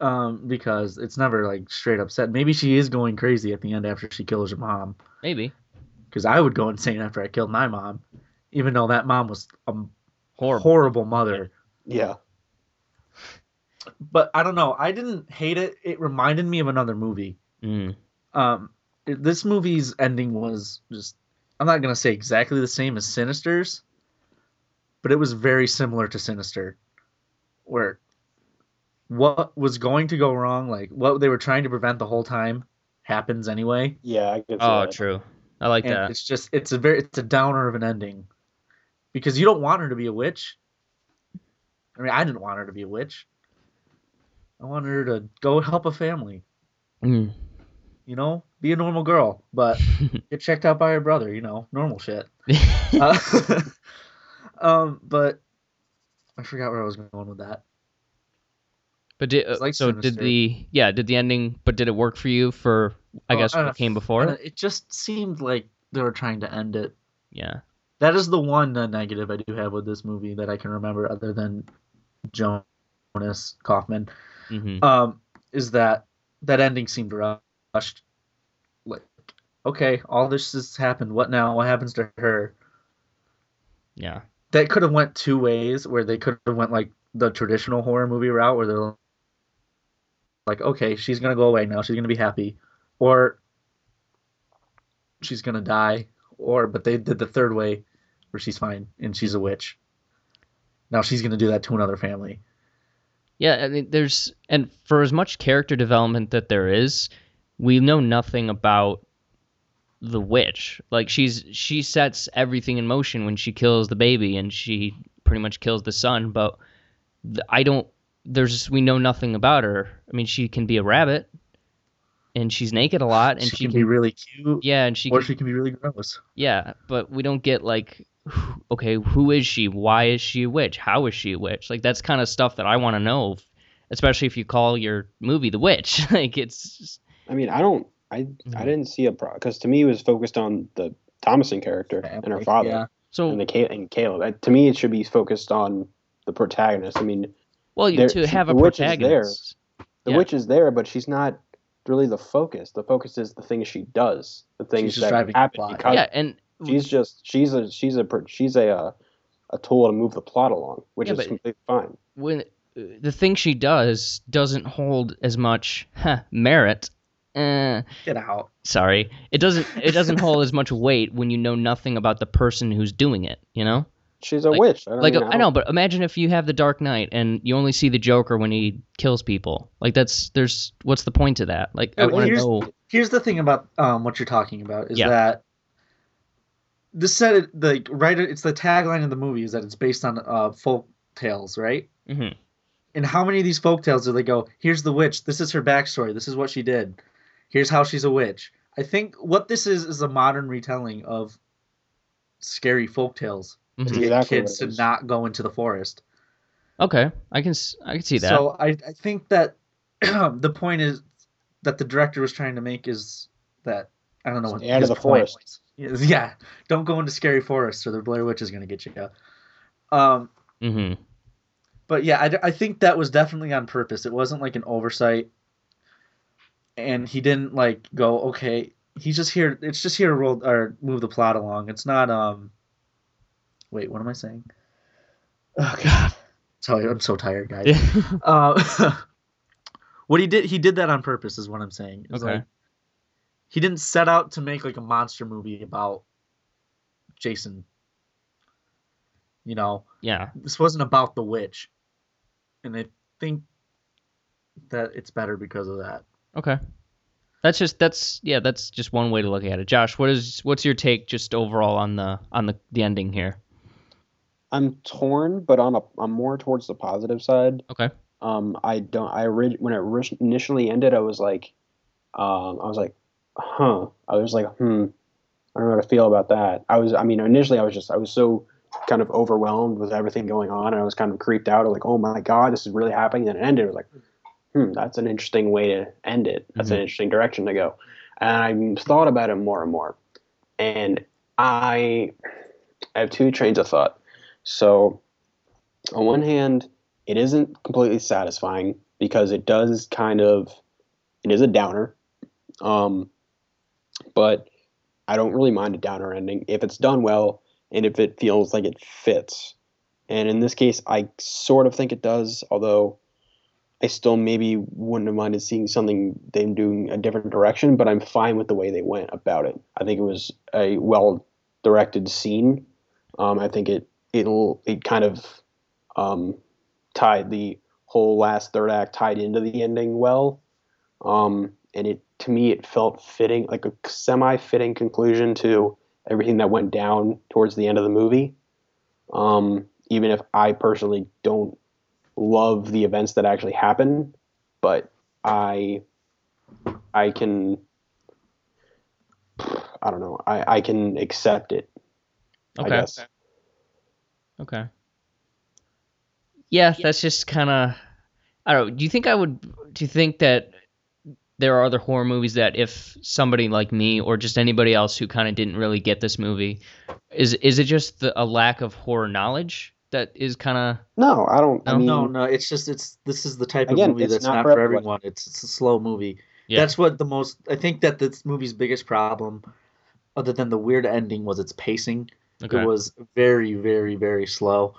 Um, because it's never like straight up said. Maybe she is going crazy at the end after she kills her mom. Maybe. Because I would go insane after I killed my mom, even though that mom was a Horrible. horrible mother. Yeah. But I don't know. I didn't hate it. It reminded me of another movie. Mm. Um, it- this movie's ending was just. I'm not gonna say exactly the same as Sinister's, but it was very similar to Sinister, where what was going to go wrong, like what they were trying to prevent the whole time, happens anyway. Yeah, I could see Oh, that. true. I like and that. it's just it's a very it's a downer of an ending because you don't want her to be a witch i mean i didn't want her to be a witch i wanted her to go help a family Mm. You know be a normal girl but [LAUGHS] get checked out by her brother you know normal shit [LAUGHS] uh, [LAUGHS] um but i forgot where i was going with that but did, it's like so did the yeah did the ending? But did it work for you for I Oh, guess uh, what came before it? it just seemed like they were trying to end it Yeah. that is the one uh, negative i do have with this movie that i can remember other than jonas kaufmann hmm um, is that that ending seemed rushed. Like, okay, all this has happened. What now? What happens to her? Yeah. That could have went two ways, where they could have went like the traditional horror movie route, where they're like, okay, she's gonna go away now. She's gonna be happy, or she's gonna die, or but they did the third way, where she's fine and she's a witch. Now she's gonna do that to another family. Yeah, I mean, there's and for as much character development that there is, we know nothing about the witch. Like she's she sets everything in motion when she kills the baby and she pretty much kills the son, but th- I don't there's we know nothing about her. I mean, she can be a rabbit and she's naked a lot and she, she, can, can, be really cute, yeah, and she or can she can be really gross. yeah, but we don't get like, okay, who is she? Why is she a witch? How is she a witch? Like that's kind of stuff that I want to know, especially if you call your movie The Witch. [LAUGHS] like it's just, I mean, I don't. I Mhm. I didn't see a pro because to me it was focused on the Thomasin character and her father yeah. so and the Ca- and Caleb. Uh, To me, it should be focused on the protagonist. I mean, well you there- to have a the witch is there. protagonist. the Yeah. witch is there, but she's not really the focus. The focus is the things she does, the things that happen because Yeah, and she's just she's a she's a she's a uh, a tool to move the plot along, which Yeah, is completely fine. when uh, the thing she does doesn't hold as much huh, merit. Eh, Get out. sorry, it doesn't. It doesn't [LAUGHS] hold as much weight when you know nothing about the person who's doing it. You know. She's a Like- witch. I, don't like I know, but imagine if you have the Dark Knight and you only see the Joker when he kills people. Like that's there's what's the point to that? Like I want to here's- know. Here's the thing about um what you're talking about is Yeah. that the set the right it's the tagline of the movie is that it's based on uh folk tales, right? Mhm. And how many of these folk tales do they go, here's the witch, this is her backstory, this is what she did. Here's how she's a witch. I think what this is is a modern retelling of scary folk tales to Mhm. get Exactly kids to not go into the forest. Okay, I can s- I can see that. So I, I think that [CLEARS THROAT] the point is that the director was trying to make is that I don't know what Stay out of the point forest. was. [LAUGHS] Yeah, don't go into scary forests or the Blair Witch is going to get you. Um, hmm but yeah, I, I think that was definitely on purpose. It wasn't like an oversight, and he didn't like go okay. He's just here. It's just here to roll or move the plot along. It's not um. Wait, what am I saying? Oh God, sorry, I'm so tired, guys. [LAUGHS] Uh, [LAUGHS] what he did, he did that on purpose, is what I'm saying. It's Okay. like, he didn't set out to make like a monster movie about Jason. You know, yeah. this wasn't about the witch, and I think that it's better because of that. Okay. That's just that's yeah, that's just one way to look at it. Josh, what is what's your take just overall on the on the the ending here? I'm torn, but on a I'm more towards the positive side. Okay. Um, I don't. I orig- when it initially ended, I was like, um, I was like, huh. I was like, hmm. I don't know how to feel about that. I was. I mean, initially, I was just. I was so kind of overwhelmed with everything going on, and I was kind of creeped out. Like, oh my god, this is really happening. And it ended. it was like, hmm. That's an interesting way to end it. That's an Mhm. interesting direction to go. And I thought about it more and more, and I, I have two trains of thought. So, on one hand, it isn't completely satisfying because it does kind of it is a downer um, but i don't really mind a downer ending if it's done well and if it feels like it fits and in this case i sort of think it does although i still maybe wouldn't have minded seeing something them doing a different direction but i'm fine with the way they went about it. I think it was a well directed scene. Um, i think it it'll it kind of um, tied the whole last third act tied into the ending well. Um, and it to me it felt fitting like a semi-fitting conclusion to everything that went down towards the end of the movie. Um, even if i personally don't love the events that actually happen but i i can i don't know i, I can accept it i Okay. guess Okay. Yeah, that's just kind of. I don't. know. Do you think I would? Do you think that there are other horror movies that if somebody like me or just anybody else who kind of didn't really get this movie, is is it just the, a lack of horror knowledge that is kind of? no i don't i No, mean No, no, it's just it's this is the type of movie that's not not, for for everyone. everyone. It's, it's a slow movie. Yeah. That's what the most. I think that this movie's biggest problem, other than the weird ending, was its pacing. Okay. It was very, very, very slow.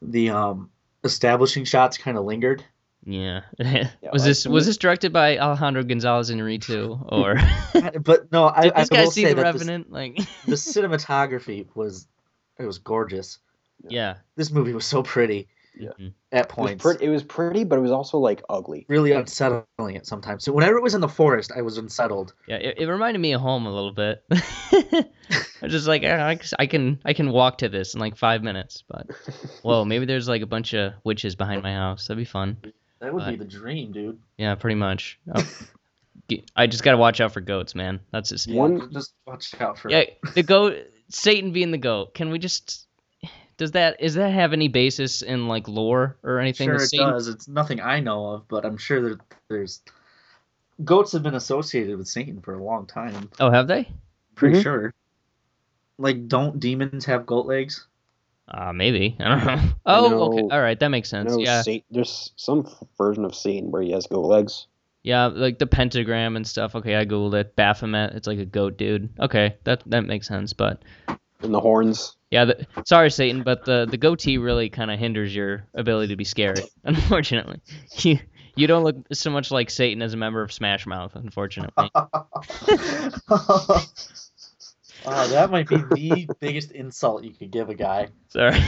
The um establishing shots kind of lingered. Yeah. [LAUGHS] Yeah, was like, this was this directed by Alejandro Gonzalez Inarritu or [LAUGHS] [LAUGHS] But no, I, did I this guy will see say the that this- Revenant? Like, the cinematography was it was gorgeous. Yeah. This movie was so pretty. Yeah. Mhm. At It was, points. pretty, it was pretty, but it was also like ugly. really unsettling at sometimes. So whenever it was in the forest, I was unsettled. Yeah, it, it reminded me of home a little bit. [LAUGHS] I was just like, "Ah, I, I can I can walk to this in like five minutes, but [LAUGHS] whoa, maybe there's like a bunch of witches behind my house. That'd be fun. That would be the dream, dude. Yeah, pretty much. Oh, g- I just gotta watch out for goats, man. That's just One- just watch out for yeah. The goat, Satan being the goat. Can we just? Does that is that have any basis in like lore or anything? Sure, Does it Satan- does. It's nothing I know of, but I'm sure that there's goats have been associated with Satan for a long time. Oh, have they? Pretty Mhm. sure. Like, don't demons have goat legs? Uh, maybe. [LAUGHS] I don't know. Oh, okay. All right, that makes sense. know Yeah, Sa- there's some version of Satan where he has goat legs. yeah, like the pentagram and stuff. Okay, I googled it. Baphomet. It's like a goat dude. Okay, that that makes sense. But And the horns. yeah, the, sorry, Satan, but the the goatee really kind of hinders your ability to be scary. [LAUGHS] Unfortunately, [LAUGHS] you you don't look so much like Satan as a member of Smash Mouth. Unfortunately. [LAUGHS] oh, that might be the biggest insult you could give a guy. Sorry.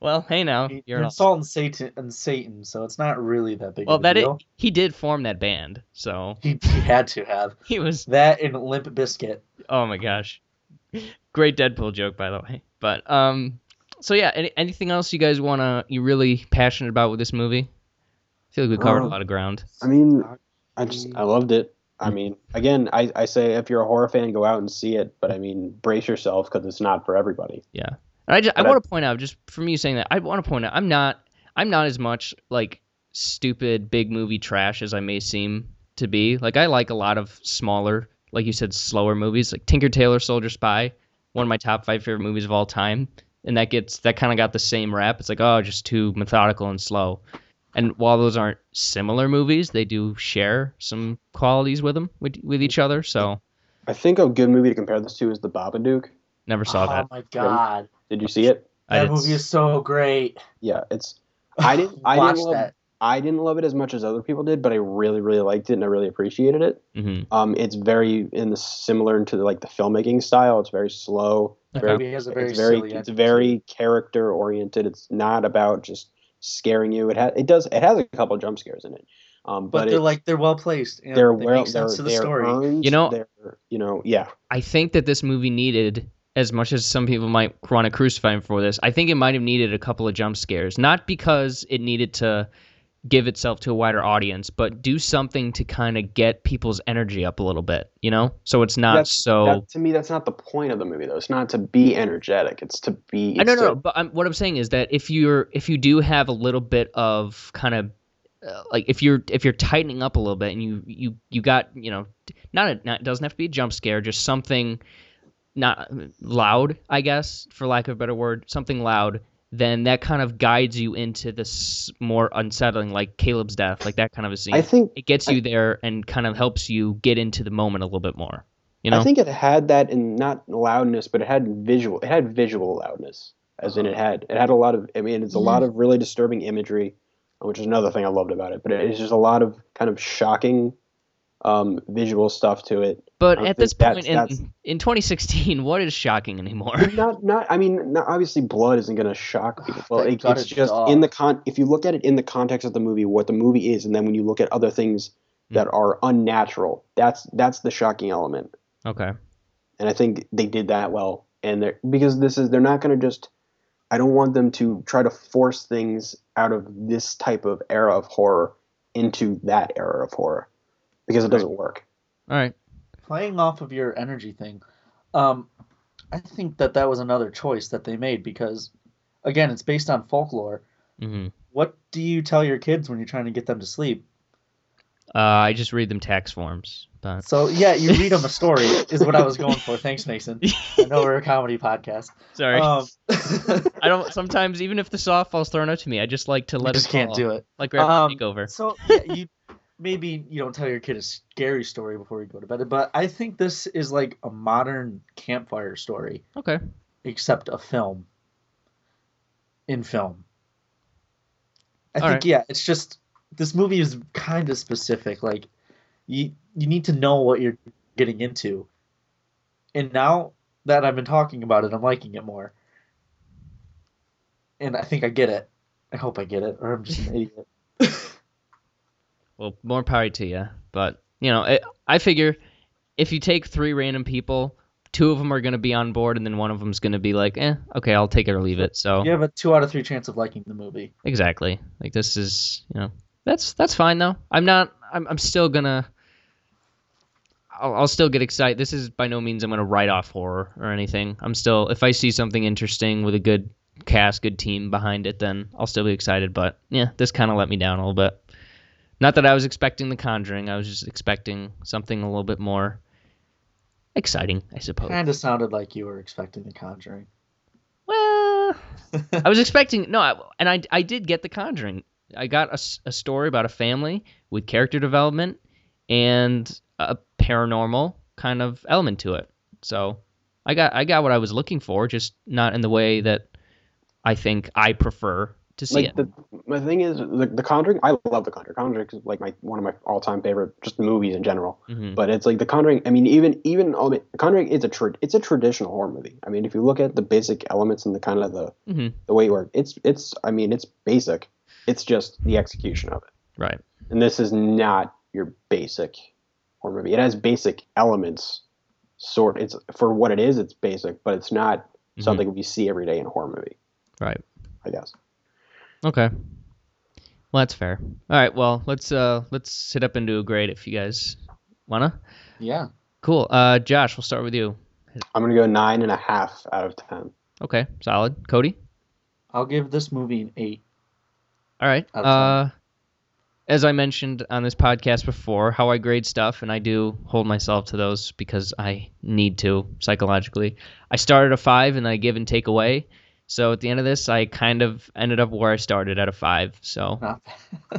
well, hey now You're you're an insulting Satan and Satan, so it's not really that big well of a that it, deal. he did form that band, so He, he had to have he was that in Limp Bizkit. Oh my gosh. Great Deadpool joke by the way. But um so yeah, any, anything else you guys want to you really passionate about with this movie? I feel like we covered a Uh, lot of ground. I mean, I just I loved it. I mean, again, I, I say if you're a horror fan, go out and see it. But I mean, brace yourself because it's not for everybody. Yeah. And I just But I- want to point out just from you saying that, I want to point out I'm not I'm not as much like stupid big movie trash as I may seem to be. Like I like a lot of smaller, like you said, slower movies, like Tinker Tailor Soldier Spy, one of my top 5 favorite movies of all time. And that gets that kind of got the same rap. It's like, oh, just too methodical and slow. And while those aren't similar movies, they do share some qualities with them with, with each other. So I think a good movie to compare this to is The Babadook. never saw oh that. Oh my god, Did you see it? That movie is so great. Yeah, it's. I didn't. [LAUGHS] I Watch didn't love. that. I didn't love it as much as other people did, but I really, really liked it, and I really appreciated it. Mhm. Um, it's very in the similar to like the filmmaking style. It's very slow. Very- movie has a very it's very silly it's very character oriented. It's not about just scaring you. It has it does it has a couple jump scares in it. Um, but, but, they're it, like they're well placed and they're they well make sense they're, to the story. earned, You know- you know yeah I think that this movie needed, as much as some people might want to crucify him for this, I think it might have needed a couple of jump scares. Not because it needed to give itself to a wider audience, but do something to kind of get people's energy up a little bit, you know? So it's not That's- so. that, to me that's not the point of the movie though. It's not to be energetic. It's to be. I It's no, no, to, no, but I'm, what I'm saying is that if you're if you do have a little bit of kind of uh, like if you're if you're tightening up a little bit and you you you got you know not a not, it doesn't have to be a jump scare just something not loud I guess for lack of a better word something loud then that kind of guides you into this more unsettling like Caleb's death like that kind of a scene I think it gets you there and kind of helps you get into the moment a little bit more you know I think it had that in not loudness, but it had visual. It had visual loudness, as in it had it had a lot of. I mean, it's a lot of really disturbing imagery, which is another thing I loved about it. But it's just a lot of kind of shocking um, visual stuff to it. But at this point that's- in in 2016 what is shocking anymore Not not. I mean, not, obviously, blood isn't going to shock people. [SIGHS] Well, it, it's it's just dog. in the con. If you look at it in the context of the movie, what the movie is, and then when you look at other things hmm. that are unnatural, that's that's the shocking element. okay and I think they did that well. And they're because this is they're not going to just. I don't want them to try to force things out of this type of era of horror into that era of horror because it doesn't work. all right playing off of your energy thing, um, I think that that was another choice that they made because, again, it's based on folklore. hmm What do you tell your kids when you're trying to get them to sleep? Uh, I just read them tax forms, but So yeah, you read them a story [LAUGHS] is what I was going for. Thanks, Mason. I know we're a comedy podcast. sorry, Um, [LAUGHS] I don't. Sometimes even if the softball's thrown out to me, I just like to you let just it can't do it. Like grab Um, a takeover. So yeah, you maybe you don't tell your kid a scary story before you go to bed, but I think this is like a modern campfire story, Okay, except a film. In film. I All think right. yeah, it's just this movie is kind of specific. Like you you need to know what you're getting into. And now that I've been talking about it, I'm liking it more. And I think I get it. I hope I get it, or I'm just an [LAUGHS] idiot. Well, more power to you. But you know, it, I figure if you take three random people, two of them are gonna be on board, and then one of them's gonna be like, eh, okay, I'll take it or leave it. So You have a two out of three chance of liking the movie. exactly, like this is, you know, that's that's fine though. I'm not. I'm I'm still gonna. I'll, I'll still get excited. This is by no means I'm gonna write off horror or anything. I'm still if I see something interesting with a good cast, good team behind it, then I'll still be excited. But yeah, this kind of let me down a little bit. Not that I was expecting The Conjuring. I was just expecting something a little bit more exciting, I suppose. Kind of sounded like you were expecting The Conjuring. Well, [LAUGHS] I was expecting no, I, and I I did get The Conjuring. I got a story about a family with character development and a paranormal kind of element to it. So I got I got what I was looking for, just not in the way that I think I prefer to see like it. the my thing is the, the Conjuring. I love the Conjuring. Conjuring is like my one of my all time favorite just movies in general. Mhm. But it's like the Conjuring. I mean, even even I mean, the Conjuring is a tra- it's a traditional horror movie. I mean, if you look at the basic elements and the kind of the Mhm. the way it works, it's it's I mean, it's basic. It's just the execution of it. Right. And this is not your basic horror movie. It has basic elements. Sort it's for what it is. It's basic, but it's not Mhm. something we see every day in a horror movie. Right. I guess. Okay. Well, that's fair. All right. Well, let's uh let's sit up and do a grade if you guys wanna. Yeah. Cool. Uh, Josh, we'll start with you. I'm gonna go nine and a half out of ten. Okay, solid. Cody. I'll give this movie an eight. All right. Uh, as I mentioned on this podcast before, how I grade stuff, and I do hold myself to those because I need to psychologically. I started a five, and I give and take away. So at the end of this, I kind of ended up where I started at a five. So [LAUGHS] Not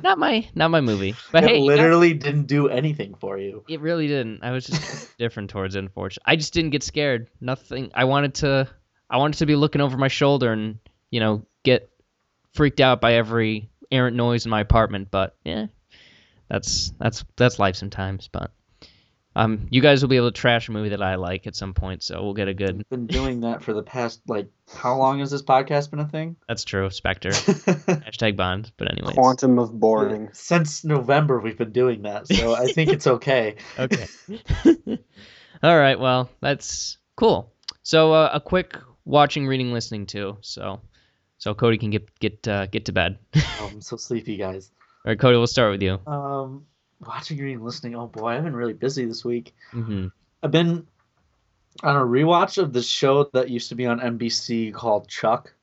not my not my movie, but [LAUGHS] it hey, literally didn't do anything for you. it really didn't. I was just [LAUGHS] different towards it. Unfortunately, I just didn't get scared. Nothing. I wanted to. I wanted to be looking over my shoulder and you know get freaked out by every errant noise in my apartment. But yeah, that's that's that's life sometimes. But um, you guys will be able to trash a movie that I like at some point, so we'll get a good. We've been doing that for the past like how long has this podcast been a thing? [LAUGHS] That's true. Spectre. [LAUGHS] Hashtag Bond. But anyways. Quantum of boring. Since November we've been doing that, so I think it's okay. [LAUGHS] Okay. All right. Well, that's cool. So uh, a quick watching, reading, listening to. So, so Cody can get get uh, get to bed. Oh, I'm so sleepy, guys. All right, Cody. We'll start with you. Um, watching, reading, listening. Oh boy, I've been really busy this week. hmm I've been on a rewatch of this show that used to be on NBC called Chuck.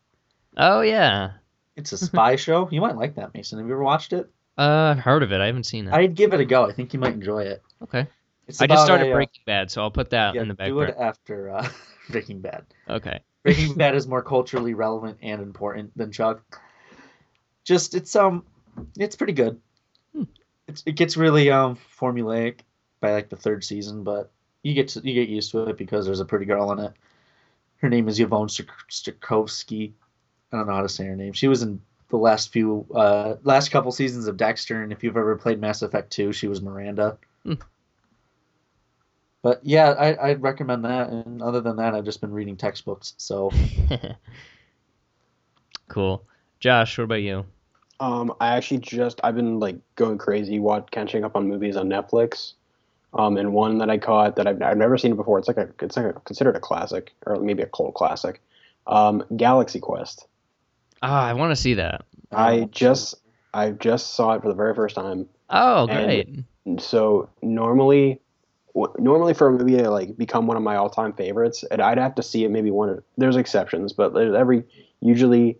Oh yeah. It's a spy [LAUGHS] show. You might like that, Mason. Have you ever watched it? Uh, I've heard of it. I haven't seen it. I'd give it a go. I think you might enjoy it. Okay. It's I just started a, uh, Breaking Bad, so I'll put that yeah, in the back do it after uh, [LAUGHS] Breaking Bad. Okay. Breaking [LAUGHS] Bad is more culturally relevant and important than Chuck. Just it's um, it's pretty good. It's, it gets really um formulaic by like the third season, but you get to, you get used to it because there's a pretty girl in it. Her name is Yvonne Strahovski. I don't know how to say her name. She was in the last few uh last couple seasons of Dexter, and if you've ever played Mass Effect 2, she was Miranda. Hmm. But yeah, I, I'd recommend that. And other than that, I've just been reading textbooks. So [LAUGHS] cool. Josh, what about you? Um, I actually just I've been like going crazy, watching catching up on movies on Netflix. Um, and one that I caught that I've, I've never seen before. It's like a it's like a, considered a classic or maybe a cult classic. Um, Galaxy Quest. Ah, I want to see that. I just I just saw it for the very first time. Oh, And- great. So normally, w- normally for a movie to like become one of my all-time favorites, and I'd have to see it maybe one. Of, there's exceptions, but there's every usually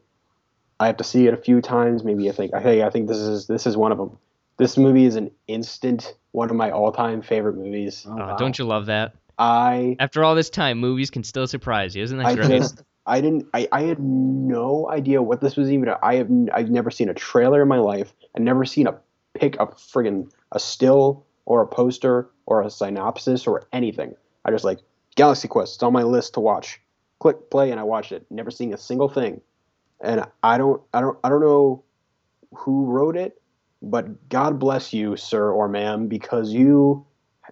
I have to see it a few times. Maybe I think hey, I think this is this is one of them. This movie is an instant one of my all-time favorite movies. Oh, wow. Don't you love that? I After all this time, movies can still surprise you, isn't that I great? just I didn't I, I had no idea what this was even. I have n- I've never seen a trailer in my life. I've never seen a pick a friggin' a still or a poster or a synopsis or anything. I just like Galaxy Quest. It's on my list to watch. Click play and I watched it. Never seen a single thing. And I don't I don't I don't know who wrote it, but God bless you, sir or ma'am, because you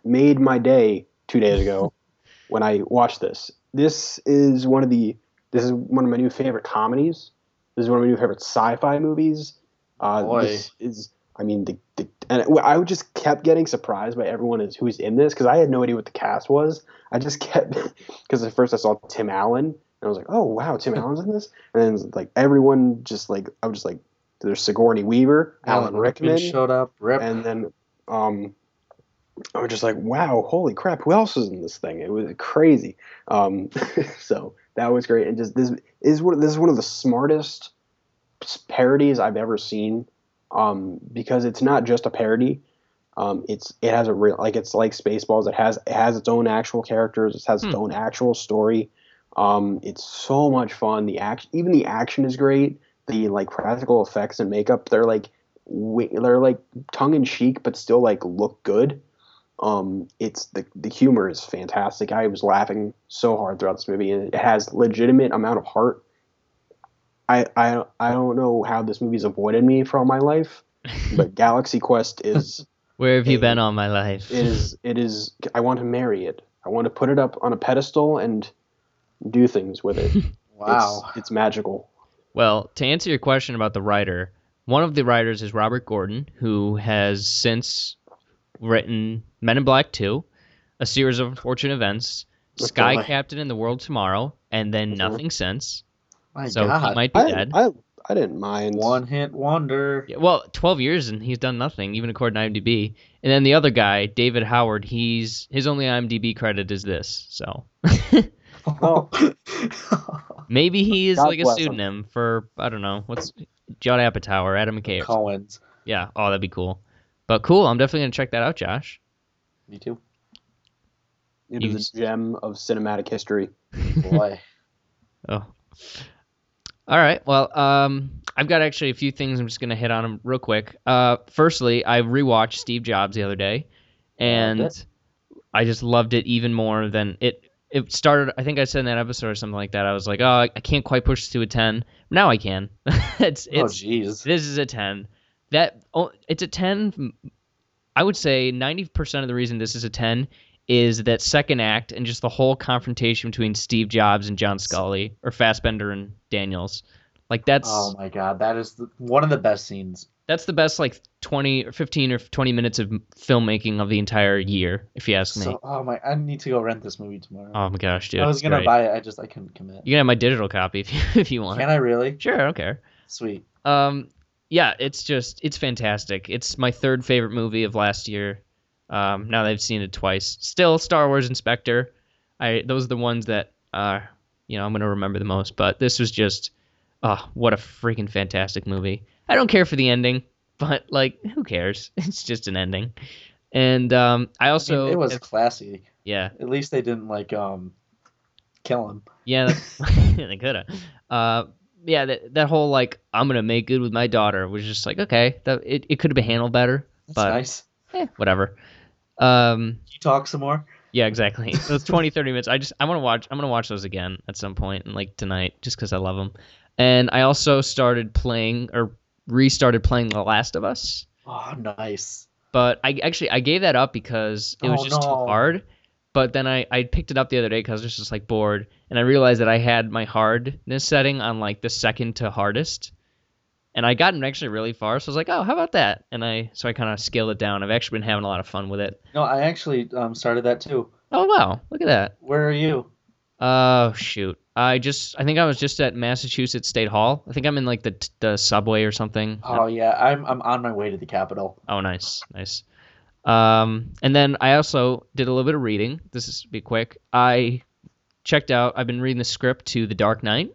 made my day two days ago [LAUGHS] when I watched this. This is one of the this is one of my new favorite comedies. This is one of my new favorite sci-fi movies. Uh, Boy. This is, I mean, the, the and I just kept getting surprised by everyone is, who's in this because I had no idea what the cast was. I just kept [LAUGHS] because at first I saw Tim Allen and I was like, oh wow, Tim Allen's in this, and then like everyone just like I was just like, there's Sigourney Weaver, Alan Rickman, showed up. Rip. and then um I was just like, wow, holy crap, who else is in this thing? It was crazy. Um, [LAUGHS] so that was great, and just this is one this is one of the smartest parodies I've ever seen, um, because it's not just a parody. Um, it's it has a real like it's like Spaceballs. It has it has its own actual characters. It has its Hmm. own actual story. Um, it's so much fun. The act even the action is great. The like practical effects and makeup they're like wi- they're like tongue in cheek but still like look good. Um, it's the the humor is fantastic. I was laughing so hard throughout this movie, and it has legitimate amount of heart. I I I don't know how this movie's avoided me for all my life, but [LAUGHS] Galaxy Quest is Where have you Hey. been all my life? it is it is. I want to marry it. I want to put it up on a pedestal and do things with it. wow. [LAUGHS] it's, it's magical. Well, to answer your question about the writer, one of the writers is Robert Gordon, who has since written Men in Black 2, A Series of Unfortunate Events, Okay. Sky Captain and the World Tomorrow, and then Mhm. Nothing Since. My so he God. might be I, dead. I I didn't mind. One hit wonder. Yeah, well, 12 years and he's done nothing, even according to IMDb. And then the other guy, David Howard, he's his only IMDb credit is this. So [LAUGHS] [LAUGHS] Maybe he is God like a bless him. pseudonym for I don't know what's Judd Apatow or Adam McKay. or something. Yeah. Oh, that'd be cool. But cool. I'm definitely gonna check that out, Josh. Me too. It You- is a gem of cinematic history. [LAUGHS] Boy. Oh. All right. Well, um, I've got actually a few things. I'm just gonna hit on them real quick. Uh, firstly, I rewatched Steve Jobs the other day, and? I just loved it even more than it. It started. I think I said in that episode or something like that. I was like, oh, I can't quite push to a ten. Now I can. [LAUGHS] it's oh, it's jeez. this is a 10 that oh, it's a 10 I would say 90% of the reason this is a 10 is that second act and just the whole confrontation between Steve Jobs and John Sculley or Fassbender and Daniels. Like that's Oh my god, that is the, one of the best scenes. That's the best like 20 or 15 or 20 minutes of filmmaking of the entire year if you ask me. So, oh my, I need to go rent this movie tomorrow. oh my gosh, dude. I was gonna great. buy it, I just I couldn't commit. You can have my digital copy if you [LAUGHS] if you want. Can I really? Sure, I don't care. Sweet. Um, yeah, it's just it's fantastic. It's my third favorite movie of last year. Um, now that I've seen it twice, still Star Wars Inspector. I those are the ones that uh, you know I'm gonna remember the most. But this was just, oh, what a freaking fantastic movie. I don't care for the ending, but like, who cares? [LAUGHS] It's just an ending. And um, I I mean, also it was classy. yeah At least they didn't like um kill him. Yeah, [LAUGHS] [LAUGHS] they could have. Uh, yeah, that that whole like I'm gonna make good with my daughter was just like okay, that it, it could have been handled better, That's but nice. eh, whatever. Um, you talk some more? yeah, exactly. Those 20, 30 minutes. I just I want to watch. I'm gonna watch those again at some point, and like tonight, just because I love them. And I also started playing or restarted playing The Last of Us, Oh, nice. but I actually I gave that up because it was Oh, just too hard. But then I, I picked it up the other day because I was just like bored, and I realized that I had my hardness setting on like the second to hardest, and I gotten actually really far. So I was like, oh, how about that? And I so I kind of scaled it down. I've actually been having a lot of fun with it. No, I actually um started that too. Oh wow, look at that. Where are you? Oh shoot, I just I think I was just at Massachusetts State Hall. I think I'm in like the the subway or something. Oh yeah, I'm I'm on my way to the Capitol. Oh, nice, nice. Um, and then I also did a little bit of reading. This is be quick. I checked out. I've been reading the script to The Dark Knight,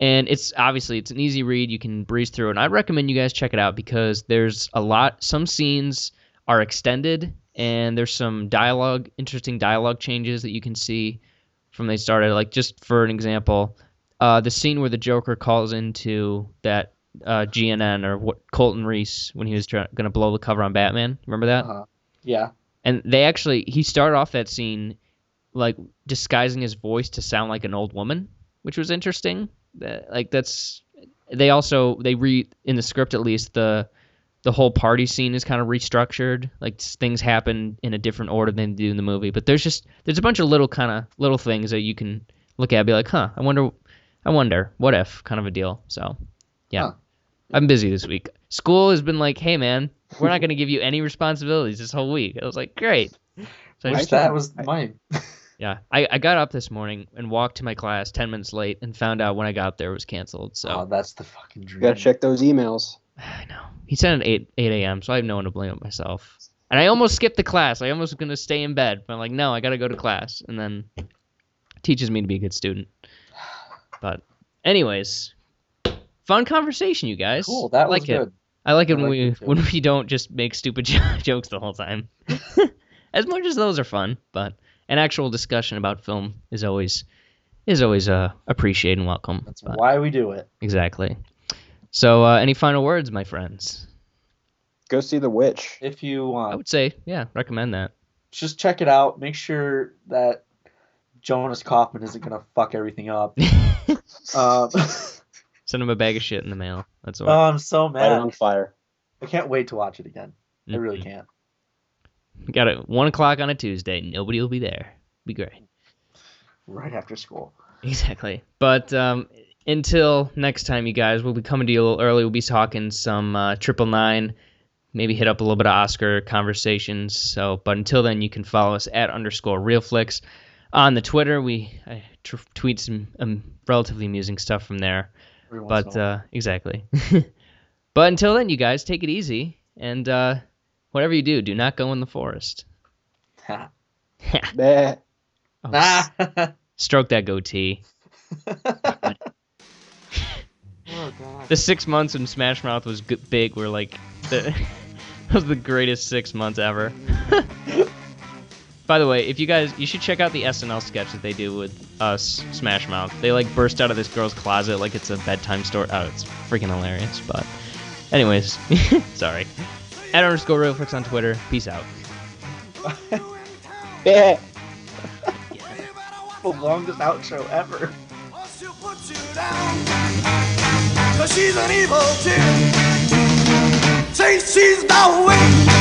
and it's obviously it's an easy read. You can breeze through, it. and I recommend you guys check it out because there's a lot. Some scenes are extended, and there's some dialogue, interesting dialogue changes that you can see from they started. Like just for an example, uh, the scene where the Joker calls into that uh, GNN or what Coleman Reese when he was try- going to blow the cover on Batman. Remember that? Uh-huh. Yeah. And they actually he started off that scene like disguising his voice to sound like an old woman, which was interesting. Like that's they also they read in the script at least the the whole party scene is kind of restructured. Like things happen in a different order than they do in the movie. But there's just there's a bunch of little kind of little things that you can look at and be like, huh, I wonder, I wonder, what if kind of a deal. So yeah, Huh. I'm busy this week. School has been like, hey man, we're not going to give you any responsibilities this whole week. I was like, great. So I Wish just, that was mine. [LAUGHS] yeah, I, I got up this morning and walked to my class 10 minutes late and found out when I got there it was canceled. So Oh, that's the fucking dream. You gotta check those emails. [SIGHS] I know. He said at 8, 8 a.m., so I have no one to blame but myself. And I almost skipped the class. I almost was going to stay in bed. But I'm like, no, I got to go to class. And then teaches me to be a good student. [SIGHS] But, anyways, fun conversation, you guys. Cool. That I like was it. good. I like it I when like we it when we don't just make stupid [LAUGHS] jokes the whole time. [LAUGHS] as much as those are fun, but an actual discussion about film is always is always uh, appreciated and welcome. That's But- why we do it. exactly. So, uh, any final words, my friends? Go see The Witch. If you want. I would say, yeah, recommend that. just check it out. Make sure that Jonas Kaufmann isn't gonna fuck everything up. [LAUGHS] Um, [LAUGHS] Send him a bag of shit in the mail. That's all. oh. I'm so mad. Light it on fire. I can't wait to watch it again. I really Mhm. can't. Got it. One o'clock on a Tuesday. Nobody will be there. Be great. Right after school. Exactly. But um, until next time, you guys, we'll be coming to you a little early. We'll be talking some uh, triple nine, maybe hit up a little bit of Oscar conversations. So, but until then, you can follow us at underscore realflix on the Twitter. We I tweet some um, relatively amusing stuff from there. Every But in a while. uh, exactly. [LAUGHS] but until then, you guys take it easy and uh, whatever you do, do not go in the forest. [LAUGHS] Ha. [LAUGHS] Oh, Ah. Stroke that goatee. Oh god. the six months when Smash Mouth was g- big were like the [LAUGHS] was the greatest six months ever. [LAUGHS] By the way, if you guys, you should check out the SNL sketch that they do with us, Smash Mouth. They like burst out of this girl's closet like it's a bedtime story. Oh, it's freaking hilarious. But, anyways, [LAUGHS] sorry. At underscore realflix on Twitter. Peace out. Bah. the longest outro ever. Cause she's an evil chick. Say she's the witch.